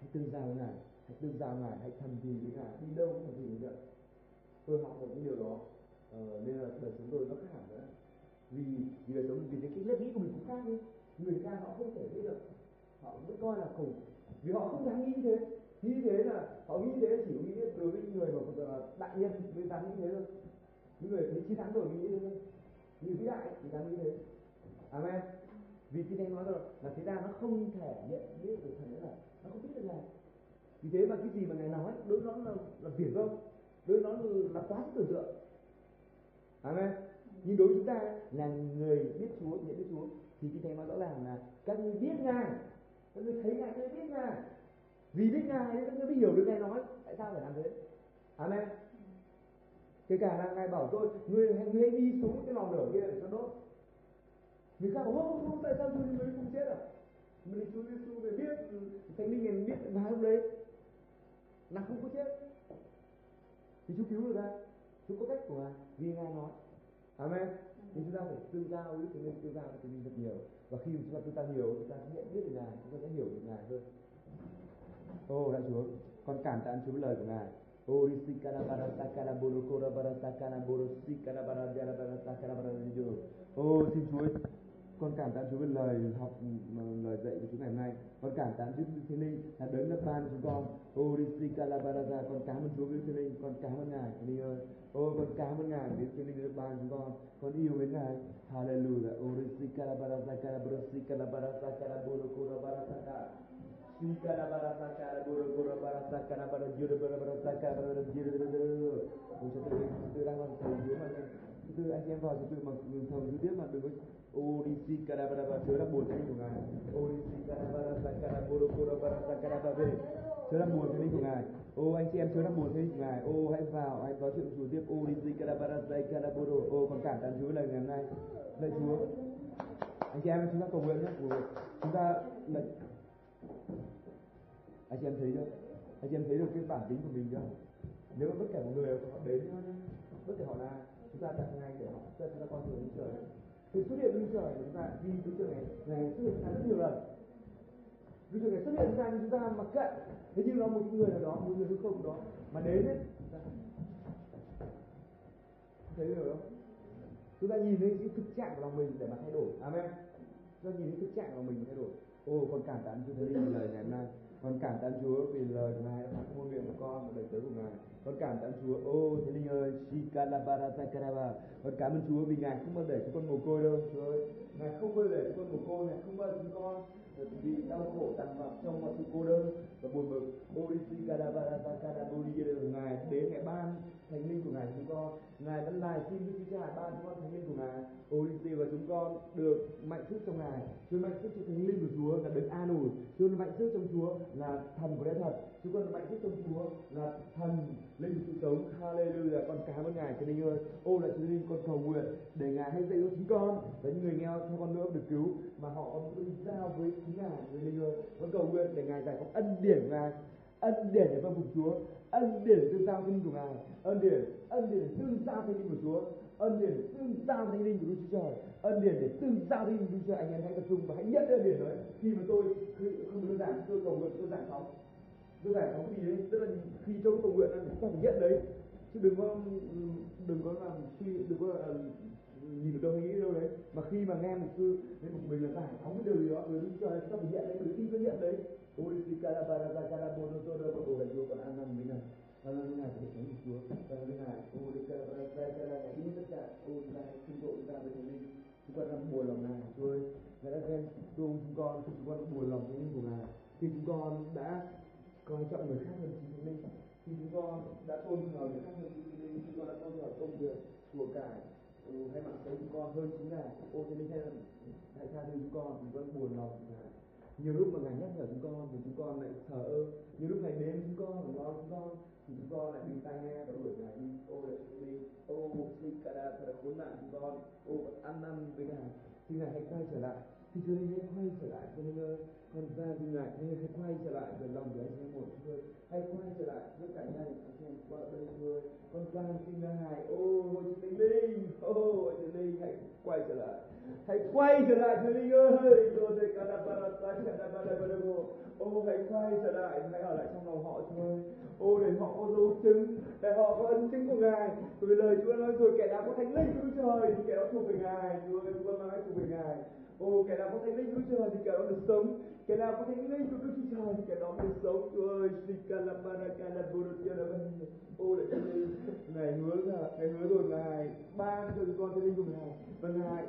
Hãy tương giao với ngài. Hãy tương giao ngài. Hãy thầm thì với ngài. Đi đâu cũng thầm thì với ngài tôi học được những điều đó ờ, nên là đời sống tôi nó khác hẳn nữa vì vì đời sống vì cái lớp nghĩ của mình cũng khác đi người ta họ không thể biết được. Họ vẫn coi là cùng. Vì họ không dám nghĩ thế. Nghĩ thế là họ nghĩ thế chỉ nghĩ đối với những người mà là đại nhân mới dám nghĩ thế thôi. Những người thấy chiến thắng rồi nghĩ thế thôi. Người vĩ đại thì dám nghĩ thế. Amen. Vì khi thánh nói rồi là thế gian nó không thể nhận biết được thần nữa là nó không biết được ngài. Vì thế mà cái gì mà ngài nói đối với nó là là viển vông đối với nó là quá sức tưởng tượng amen. Nhưng đối với chúng ta là người biết Chúa nhận biết Chúa, thì cái thánh nói rõ ràng là các ngươi biết ngài, các ngươi thấy ngài, các ngươi biết ngài. Vì biết ngài nên các ngươi mới hiểu được ngài nói, tại sao phải làm thế? Amen. Kể cả là ngài bảo tôi người người hãy đi xuống cái lò lửa kia để cho đốt. Người khác bảo không không, tại sao tôi mới không chết à? Mình chúa giêsu về biết ừ, thánh linh ngài biết và lúc đấy, là không có chết. Thì chúa cứu được ra chúa có cách của ngài vì ngài nói amen thì chúng ta phải tương giao với thánh linh tương giao với linh rất nhiều và khi chúng ta tương giao nhiều chúng ta sẽ nhận biết được ngài chúng ta sẽ hiểu được ngài hơn ô đại chúa con cảm tạ chúa lời của ngài Oh, sikana bara sakana bolo kora bara sakana bolo sikana bara jara bara sakana bara jo. Oh, xin Chúa con cảm tạ Chúa về lời học lời dạy của chúa ngày hôm nay con cảm tạ Chúa Thiên Linh là đấng đã ban chúng con ô đi con cảm ơn Chúa với Thiên Linh con cảm ơn Ngài Thiên Linh ơi ô con cảm ơn Ngài Đức Thiên Linh đã ban chúng con con yêu mến Ngài Hallelujah ô đi Kalabaraza Kalabaraza Kalabaraza Kalabaraza Kalabaraza Sikalabaraza Kalabaraza Kalabaraza Kalabaraza Kalabaraza Kalabaraza Ôi cho tôi tôi đang làm thầy dưới mà tôi anh em vào cho tôi mà thầu dưới tiếp mà đừng có Orisi Karabara Chúa đang buồn cho linh của Ngài Odisi Karabara Sakaraboro Korabara Sakarababe Chúa đang buồn cho linh của Ngài. Ô anh chị em Chúa đang buồn thế linh của Ngài Ô hãy vào hãy nói chuyện Chúa tiếp Odisi Karabara Sakaraboro Ô, còn cảm tạ Chúa lời ngày hôm nay. Lạy Chúa. Anh chị em, chúng ta cầu nguyện nhé. Chúng ta lạy. Anh chị em thấy chưa? Anh chị em thấy được cái bản tính của mình chưa? Nếu mà bất kể một người họ đến, bất kể họ là, chúng ta đặt ngay để họ cho chúng ta con đường đến trời thì xuất hiện Đức Trời chúng ta vì Đức Trời này này xuất hiện ra rất nhiều lần. Đức Trời này xuất hiện ra nhưng chúng ta mặc kệ. Thế nhưng nó một người nào đó, một người hư không đó, mà đến ấy thấy điều không chúng ta nhìn thấy cái thực trạng của lòng mình để mà thay đổi. Amen. Chúng ta nhìn thấy thực trạng của mình thay đổi. Ô, con cảm tạ Chúa Thánh Linh lời ngày hôm nay con cảm tạ Chúa vì lời của Ngài đã phán ngôn miệng của con và đời tớ của Ngài. Con cảm tạ Chúa. Ô thế Linh ơi shikalabara sakaraba con cảm ơn Chúa vì Ngài không bao để chúng con mồ côi đâu, Chúa ơi. Ngài không bao để chúng con mồ côi, Ngài không bao để chúng con ờ, bị đau khổ tàn bạo trong mọi sự cô đơn và buồn bực. Ô shikalabara sakaraba Ngài đến ngày ban thánh linh của Ngài chúng con. Ngài đã lại xin với Chúa Cha ban chúng con thánh linh của Ngài. Ôi và chúng con được mạnh sức trong Ngài. Chúa mạnh sức trong thánh linh của Chúa là được an ủi. Chúa mạnh sức trong Chúa là thần của lẽ thật chúng con mạnh thích trong Chúa là thần linh sự sống. Hallelujah. Con cảm ơn Ngài cho linh ơi. Ô, lại Chúa linh, con cầu nguyện để Ngài hãy dạy cho chúng con và những người nghèo theo con nữa được cứu mà họ cũng giao với chính Ngài người linh ơi. Con cầu nguyện để Ngài giải phóng ân điển của Ngài, ân điển để vâng phục Chúa, ân điển tương giao Thiên linh của Ngài, ân điển ân điển tương giao Thiên linh của Chúa, ân điển tương giao Thiên linh của Đức Chúa Trời ân điển để tương giao đi. Linh của anh em hãy tập trung và hãy nhận ân điển đấy. Khi mà tôi, khi không đơn giản, tôi cầu nguyện, tôi giải phóng. Tôi giải phóng cái gì đấy tức là khi tôi cầu nguyện là chúng ta phải nhận đấy. Chứ đừng có đừng có làm suy, đừng có là nhìn được đâu hay nghĩ đâu đấy. Mà khi mà nghe một sư nên một mình là giải phóng cái điều gì đó, người đức cho chúng ta phải nhận đấy, người tin có nhận đấy. Orisika Barazakara Bonotoda và Ồ Đại Chúa còn ăn năn nào ăn Cảm ơn Ngài của Thánh Chúa. Cảm ơn Ngài. Orisika Barazakara kara biết tất cả. Ôi Ngài xin tội chúng ta với Thánh Chúng con đang buồn lòng Ngài Chúa ơi Ngài đã khen thương chúng con khi chúng con buồn lòng Thánh Linh của Ngài Khi chúng con đã coi trọng người khác hơn chính Thánh Linh Khi chúng con đã tôn thờ người khác hơn chính Thánh Linh Chúng con đã tôn thờ công việc của cải ừ, hay mạng sống chúng con hơn chính ngài ô thế nên hay hãy tha thứ chúng con chúng con buồn lòng ngài nhiều lúc mà ngài nhắc nhở chúng con thì chúng con lại thờ ơ nhiều lúc ngài đến chúng con và lo chúng con thì chúng con lại bị tai nghe và đuổi ngài đi ô lại đi ô xin cả đà thật là khốn nạn chúng con, ô ăn năn với ngài. Xin ngài hãy quay trở lại. Thì chúa hãy quay trở lại cho nên ơi con ra xin ngài. Hãy quay trở lại về lòng của anh em một chúa hãy quay trở lại với cả nhà anh em qua đây thôi. Con van xin ngài. Ô ôi chúa linh linh. Ô, chúa linh, hãy quay trở lại. Hãy quay trở lại, chúa linh ơi. Chúa đây cả đà bà ta cả đà bà đà bà đà ô hãy quay trở lại hãy ở lại trong lòng họ thôi. ô, để họ có dấu chứng, để họ có ân chứng của ngài. Vì lời chúa nói rồi, kẻ nào có thánh linh của trời thì kẻ đó thuộc về ngài. Chúa ơi, chúa nói thuộc về ngài? Ô, kẻ nào có thánh linh của trời thì kẻ đó được sống. Kẻ nào có thánh linh của đức trời thì kẻ đó được sống. Chúa ơi ô, để ngài hứa là ngài hứa rồi, ngài ban cho con thánh linh của ngài. Và ngài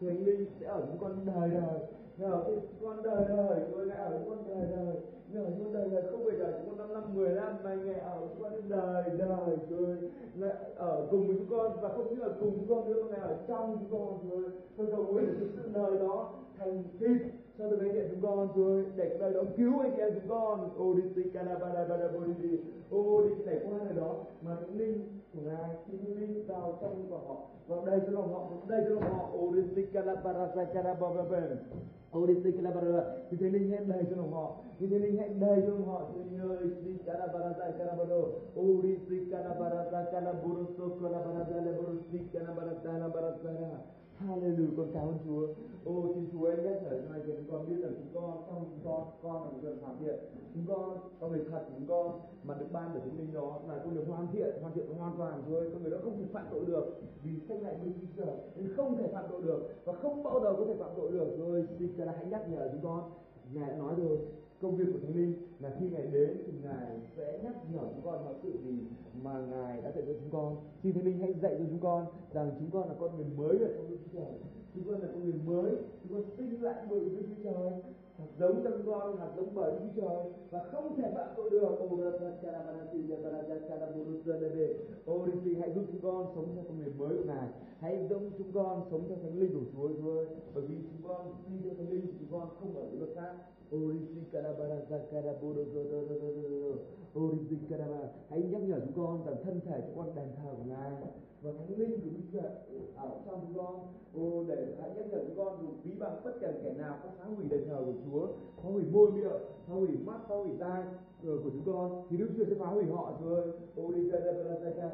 thánh linh sẽ ở những con đời đời nhờ cái con đời đời tôi ngài ở con đời đời. Nhờ con đời đời không phải đời chúng con năm năm, mười năm, mà ngài ở chúng con đời đời tôi ngài ở cùng với chúng con, và không những là cùng chúng con nữa, mà ngài ở trong chúng con, rồi tôi cầu nguyện sự đời đó thành thịt cho từng anh chị em chúng con rồi để cái đời đó, cứu anh chị em chúng con. Ô, đi tì cana ba ba ba đi đi ô, đi trải qua đời đó. Mà những linh của ngài những linh vào trong của họ. Vào đây cho lòng họ vào đây cho lòng họ. Ô, đi tì cana ba ra cana ba ba ba ô, đi tì cana ba ba thì thế linh hãy đầy cho lòng họ. Thì thế linh hãy đầy cho lòng họ. Thì linh ơi tì cana ba ra cana ba đô ô, đi tì cana ba ra cana buru so cana ba ra le buru tì Hallelujah, con cảm ơn Chúa. Ô, xin Chúa anh nhắc nhở cho anh chúng con biết rằng chúng con trong chúng con con là một người hoàn thiện. Chúng con con người thật chúng con mà được ban bởi thánh linh đó là con được hoàn thiện, hoàn thiện hoàn toàn Chúa ơi. Con người đó không thể phạm tội được vì sách lại bên Chúa nên không thể phạm tội được và không bao giờ có thể phạm tội được. Rồi xin Chúa hãy nhắc nhở chúng con. Ngài đã nói rồi, công việc của thánh linh là khi ngài đến thì ngài sẽ nhắc nhở chúng con mọi sự gì mà ngài đã dạy cho chúng con. Xin thánh linh hãy dạy cho chúng con rằng chúng con là con người mới ở trong đức chúa trời. Chúng con là con người mới, chúng con sinh lại bởi đức chúa trời. Hạt giống trong con hạt giống bởi đức chúa trời. Và không thể phạm tội được. Ô đi hãy giúp chúng con sống theo con người mới của ngài. Hãy giống chúng con sống theo thánh linh của chúa chúa bởi vì chúng con đi theo thánh linh chúng con không ở luật pháp hãy nhắc nhở chúng con rằng thân thể chúng con đàn thờ của ngài và thánh linh của đức trời ở trong chúng con. Ô, để hãy nhắc nhở chúng con dùng ví bằng bất kỳ kẻ nào có phá hủy đền thờ của chúa, phá hủy môi miệng, phá hủy mắt, phá hủy tai của chúng con, thì đức chúa sẽ phá hủy họ, chúa ơi. Ô đi ra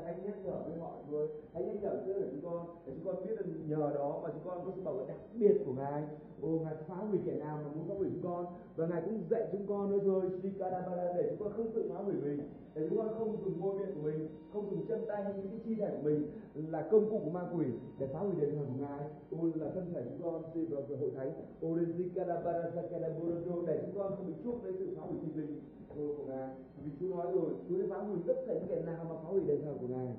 hãy nhắc nhở với họ, chúa ơi. Hãy nhắc nhở trước để chúng con, để chúng con biết là nhờ đó mà chúng con có sự bảo vệ đặc biệt của ngài. Ô, ngài phá hủy kẻ nào mà muốn phá hủy chúng con, và ngài cũng dạy chúng con nữa rồi để chúng con không tự phá hủy mình để chúng con không dùng môi miệng của mình, không dùng chân tay hay những cái chi thể của mình là công cụ của ma quỷ để phá hủy đền thờ của ngài. Ô, là thân thể chúng con xin vào hội thánh. Ôi để chúng con không bị chuốc lấy sự phá hủy sinh linh. Của ngài, vì chúa nói rồi, chúa đã phá hủy tất cả những kẻ nào mà phá hủy đền thờ của ngài.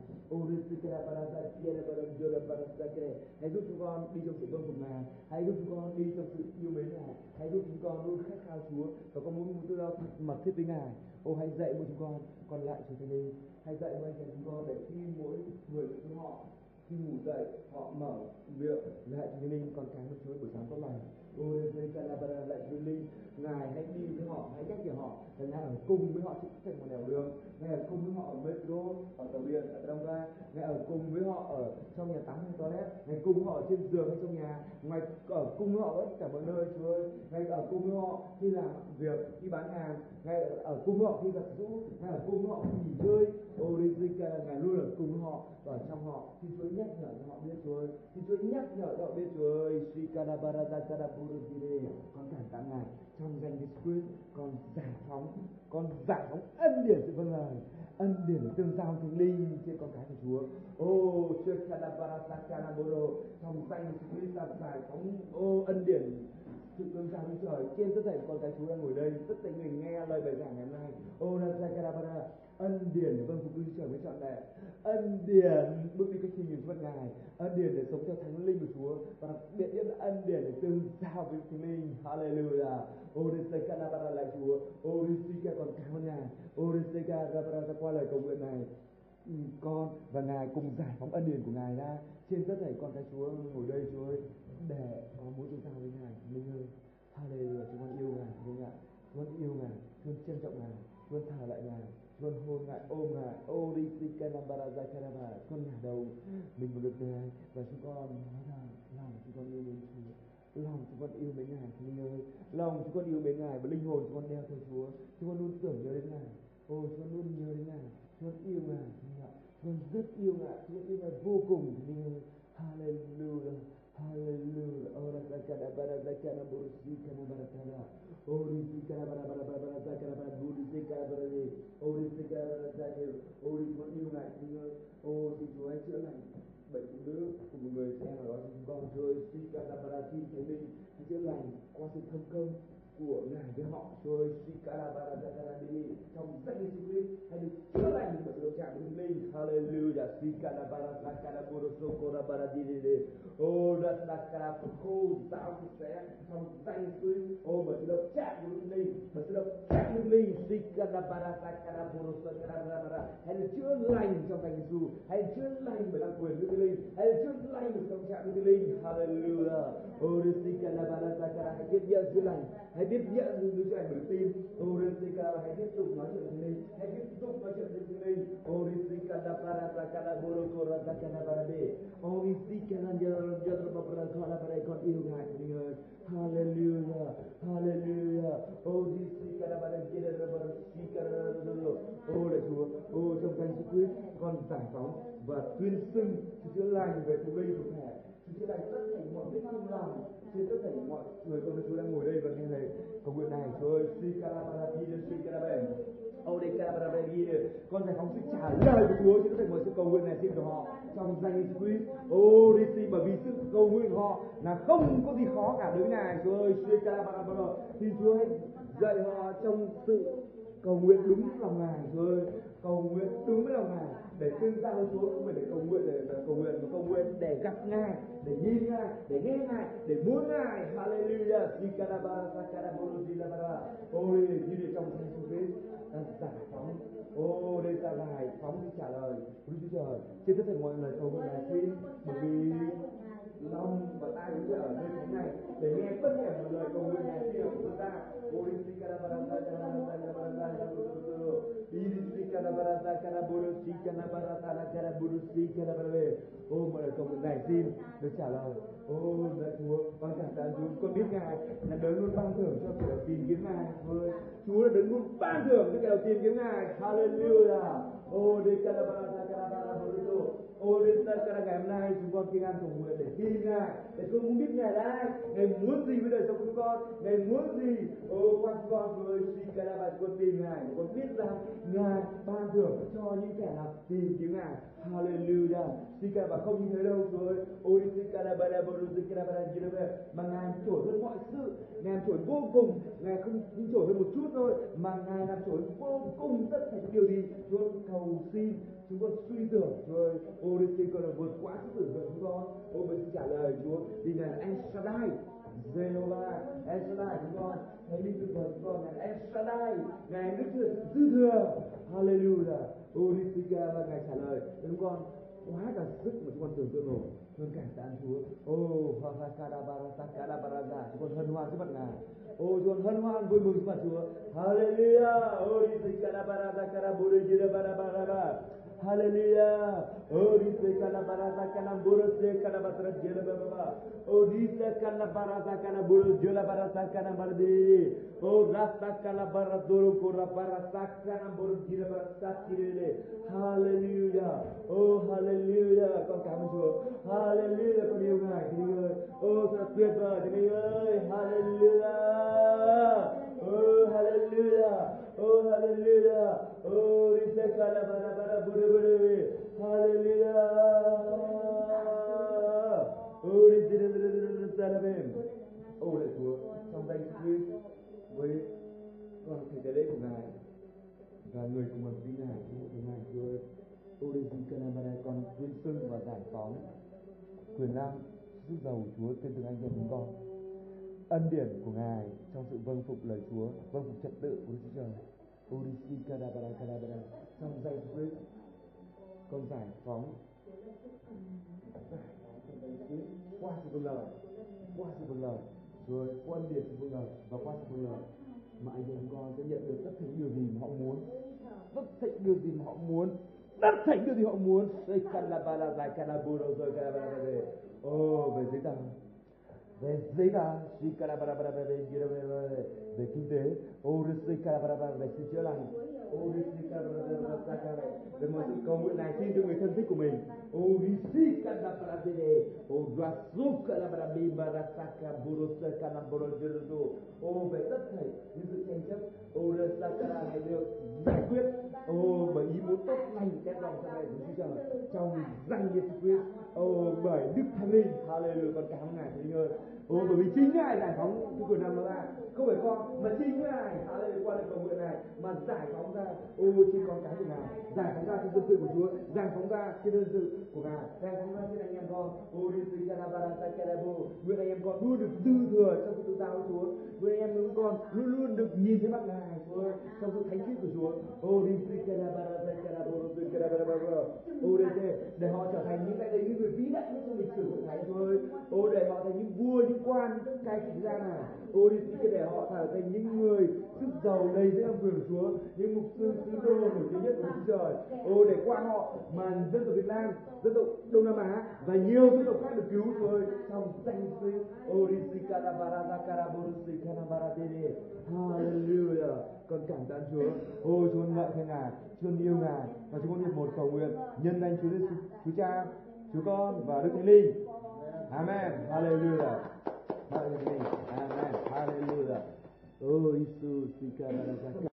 Hãy giúp chúng con đi trong sự vâng phục ngài. Hãy giúp chúng con đi trong sự yêu mến ngài. Hãy giúp chúng con luôn khát khao chúa và có muốn tư giao mật thiết với ngài ô, hãy dạy mỗi chúng con, còn lại chúa thánh linh hãy dạy mỗi anh em chúng con để khi mỗi người của chúng họ, khi ngủ dậy, họ mở miệng, lại chúa thánh linh còn cái một chúa buổi sáng tốt lành. Orezekalabara lại Chúa Linh Ngài hãy đi với họ, hãy nhắc nhở họ. Là Ngài ở cùng với họ trên thành một nẻo đường. Ngài ở cùng với họ ở metro, ở tàu điện, ở đông ga Ngài ở cùng với họ ở trong nhà tắm hay toilet. Ngài cùng họ ở trên giường hay trong nhà. Ngài ở cùng với họ ở cả mọi nơi, Chúa ơi. Ngài ở cùng với họ khi làm việc, khi bán hàng. Ngài ở cùng với họ khi giặt rũ Ngài ở cùng với họ khi nghỉ ngơi. Orizika Ngài luôn ở cùng với họ và ở trong họ. Xin Chúa nhắc nhở cho họ biết, Chúa ơi. Xin Chúa nhắc nhở cho họ biết, Chúa ơi. Shikadabaradakadaburudire con cảm tạ Ngài trong danh Đức Christ con giải phóng, con giải phóng ân điển sự vâng lời, ân điển tương giao thánh linh trên con cái của Chúa. Ô Shekadabarasakadaburo trong danh Đức Christ ta giải phóng, ô, ân điển sự tương giao với trời trên tất thảy con cái Chúa đang ngồi đây tất cả người nghe lời bài giảng ngày hôm nay. Ô Shekadabara ân điển để vâng phục linh trời với trọn vẹn. Ân điển bước đi cách khi nhìn trước ngài. Ân điển để sống theo thánh linh của chúa. Và đặc biệt nhất là ân điển để tương giao với thánh linh. Hallelujah. Oriseka nabara lại chúa. Oriseka còn cảm ơn ngài. Oriseka ra qua lời cầu nguyện này ừ, con và ngài cùng giải phóng ân điển của ngài ra. Trên tất thảy con cái chúa, ngồi đây chúa ơi, để có mối tương giao với ngài. Linh ơi, hallelujah. Chúng con yêu ngài ạ. Chúng con yêu ngài chúng con trân trọng ngài chúng con thờ lại ngài con hôn ngài, ôm ngài Orisikanambara Zakarama Con ngả đầu, mình một lực ngài Và chúng con nói rằng lòng chúng con yêu mến Chúa. Lòng chúng con yêu mến ngài, linh ơi. Lòng chúng con yêu mến ngài, và linh hồn chúng con đeo theo Chúa. Chúng con luôn tưởng nhớ đến ngài. Ô chúng con luôn nhớ đến ngài. Chúng con yêu ngài chúng con rất yêu ngài. Chúng con yêu ngài vô cùng, linh ơi. Hallelujah. Hallelujah. Ora zakara bara zakara burusi kana bara kana. Ori zikara bara bara bara bara zakara bara buri zikara bara ni. Ori zikara bara zakara. Ori con yêu ngài Chúa ơi. Ô xin Chúa hãy chữa lành bệnh phụ nữ của một người xem ở đó chúng con Chúa ơi. Zikara bara xin thánh linh hãy chữa lành qua sự thông công của ngài với họ Chúa ơi. Zikara bara zakara đi trong danh Giêsu Christ hãy được chữa lành bởi được đồng chạm với thánh linh. Hallelujah. Zikara bara zakara buruso kora bara đi đi đi. Ô đất sakara khô giáo của sẽ trong danh Christ. Ô bởi sự đồng chạm của thánh linh, bởi sự đồng chạm với thánh linh. Zikara bara zakara buruso kora bara bara. Hãy được chữa lành trong danh Giêsu. Hãy được chữa lành bởi đặc quyền đức thánh linh. Hãy được chữa lành bởi sự đồng chạm đức thánh linh. Hallelujah. Ô Zikara bara zakara hãy tiếp nhận chữa lành. Hãy tiếp nhận những đứa trẻ bởi tin. Ô Zikara hãy tiếp tục nói chuyện với thánh linh. Hãy tiếp tục nói chuyện với thánh linh. Ô Zikara bara zakara buruso kora zakara bara đi. Ô Zikara nhờ nhờ mà bara kora bara con yêu ngài của mình ơi. Hallelujah. Hallelujah. Ô Zikara bara kia ra bara Zikara Ô lạy Chúa. Ô trong danh Giêsu Christ, con giải phóng và tuyên xưng sự chữa lành về phụ linh của thể sự chữa lành tất cả mọi vết thương lòng trên tất cả mọi người con Chúa đang ngồi đây và nghe lời cầu nguyện này Chúa ơi Zikara bara kia Zikara bara con giải phóng sự trả lời của Chúa trên tất cả mọi sự cầu nguyện này xin của họ trong danh Jesus Christ. Ô đi bởi vì sự cầu nguyện của họ là không có gì khó cả đối với Ngài. Chúa ơi, thì Chúa hãy dạy họ trong sự cầu nguyện đúng lòng Ngài. Chúa ơi, cầu nguyện đúng với lòng Ngài để tương ra với Chúa không phải để cầu nguyện để, để cầu nguyện mà cầu nguyện để gặp Ngài, để nhìn Ngài, để nghe Ngài, để muốn Ngài. Hallelujah. Sikaraba, sakaraboro, bara. Ôi, như để trong Thánh Chúa Christ ta giải phóng. Ô, đây ta giải phóng đi trả lời. Đức Chúa Trời, trên tất cả mọi lời cầu nguyện này xin bởi vì lòng và tai chúng ta ở nơi thế này để nghe tất cả mọi lời cầu nguyện này xin của chúng ta. Ôi, sikarabara, sakarabara, sakarabara, Ô mọi lời cầu nguyện này xin được trả lời. Ô lạy Chúa, con cảm tạ Chúa, con biết Ngài là đấng luôn ban thưởng cho kẻ đầu tiên kiếm Ngài. thôi Chúa là đấng luôn ban thưởng cho kẻ đầu tiên kiếm Ngài. Hallelujah. Ô đi calabara Ôi đến tất cả ngày hôm nay chúng con kinh an cầu nguyện để tin Ngài, để chúng muốn biết Ngài là ai, Ngài muốn gì với đời sống chúng con, Ngài muốn gì. Ô quan chúng con với si bạn con tìm Ngài, con biết rằng Ngài ban thưởng cho những kẻ nào tìm kiếm Ngài. Hallelujah. Sika và không như thế đâu Chúa ơi. Ôi Sika la ba la ba ru Sika la ba la mà Ngài trổi hơn mọi sự, Ngài trổi vô cùng, Ngài không chỉ trổi hơn một chút thôi, mà Ngài làm trổi vô cùng tất cả những điều gì Chúa cầu xin chúng con suy tưởng Chúa ơi. Ôi xin con là vượt quá sức tưởng tượng chúng con. ô mình xin trả lời Chúa vì Ngài là El Shaddai. Jehovah, El Shaddai chúng con, hãy đi tự vời chúng con, Ngài El Shaddai, Ngài Đức Chúa dư thừa, Hallelujah. Orisika và Ngài trả lời chúng con quá cả sức mà chúng con tưởng tượng nổi. con cảm tạ Chúa ô hoa hoa kada bara kada bara ra chúng con hân hoan trước mặt ngài ô chúng con hân hoan vui mừng trước mặt Chúa hallelujah ô đi từ kada bara ra kada buru jira bara Hallelujah. Oh, barasa kana buru se kana batra jela baba. Oh, barasa kana buru jela barasa kana bardi. Oh, rasta kana baradoro kora barasa kana buru jela barasa kirele. Hallelujah. Oh, hallelujah. Con cảm. Hallelujah. Con yêu Ngài. Oh, thật tuyệt. Hallelujah. Oh, hallelujah. Oh, hallelujah. Oh, dice kana bara bara buru buru. Hallelujah. Oh, dice dice dice dice Salabem. Oh, lạy Chúa, trong danh Chúa với con thầy tế lễ của Ngài và người cùng hợp với Ngài, Chúa của Ngài, Chúa ơi. Oh, Orisi Kanabara con tuyên xưng và giải phóng quyền năng sức giàu Chúa trên từng anh em chúng con ân điển của Ngài trong sự vâng phục lời Chúa vâng phục trật tự của Đức Chúa Trời Orisi Kadabara Kadabara trong danh Christ con giải phóng qua sự vâng lời qua sự vâng lời rồi qua ân điển sự vâng lời và qua sự vâng lời mà anh em con sẽ nhận được tất cả những điều gì mà họ muốn tất thảy điều gì mà họ muốn tất thảy điều gì họ muốn đây calabala dài calaburo rồi calabala về ô về giấy tờ về giấy tờ si calabala về về về kinh tế ô risi calabala về sự chữa lành ô risi calabala về mọi sự cầu nguyện này xin cho người thân thích của mình ô risi calabala về ô rasu calabala bimba rasaka burusa calaburo jerudo ô về tất thảy những sự tranh chấp ô rasaka này được giải quyết ô bởi ý muốn tốt lành đem lòng cho này của Chúa Trời trong danh Giêsu Christ. Ô bởi Đức Thánh Linh. Hallelujah. Con cảm ơn ngài, Thánh ơi ô bởi vì chính ngài giải phóng cái quyền năng đó ra không phải con, mà chính ngài Hallelujah, qua lời cầu nguyện này, mà giải phóng ra. Ô trên con cái của ngài giải phóng ra trên dân sự của Chúa, giải phóng ra trên dân sự của ngài. Giải phóng ra trên anh em con. Ô đi từ Canabara Canabo nguyện anh em con luôn được dư thừa trong sự tự giao của Chúa. Nguyện anh em chúng con luôn luôn được nhìn thấy mặt ngài, Chúa, trong sự thánh khiết của Chúa. Ô đi từ Canabara Canabo từ Canabara ô đi để họ trở thành những cái đấy những người vĩ đại nhất trong lịch sử của Thánh Chúa ơi. Ô để họ thành những vua, những quan những cai trị gia này ô đi để họ trở thành những người sức giàu đầy dễ âm quyền Chúa, những mục sư, sứ đồ nổi tiếng nhất của Chúa Trời. Ô, để qua họ mà dân tộc Việt Nam, dân tộc Đông Nam Á và nhiều dân tộc khác được cứu Chúa ơi, trong danh Chúa ô đi Karaborusi Zakaraboru Hallelujah. Con cảm tạ Chúa. Ôi Chúa ngợi khen Ngài, Chúa yêu Ngài và chúng con hiệp một cầu nguyện. Nhân danh Chúa Giêsu Chúa Cha, Chúa Con và Đức Thánh Linh. Amen Hallelujah Hallelujah Amen Hallelujah Oh, Jesus,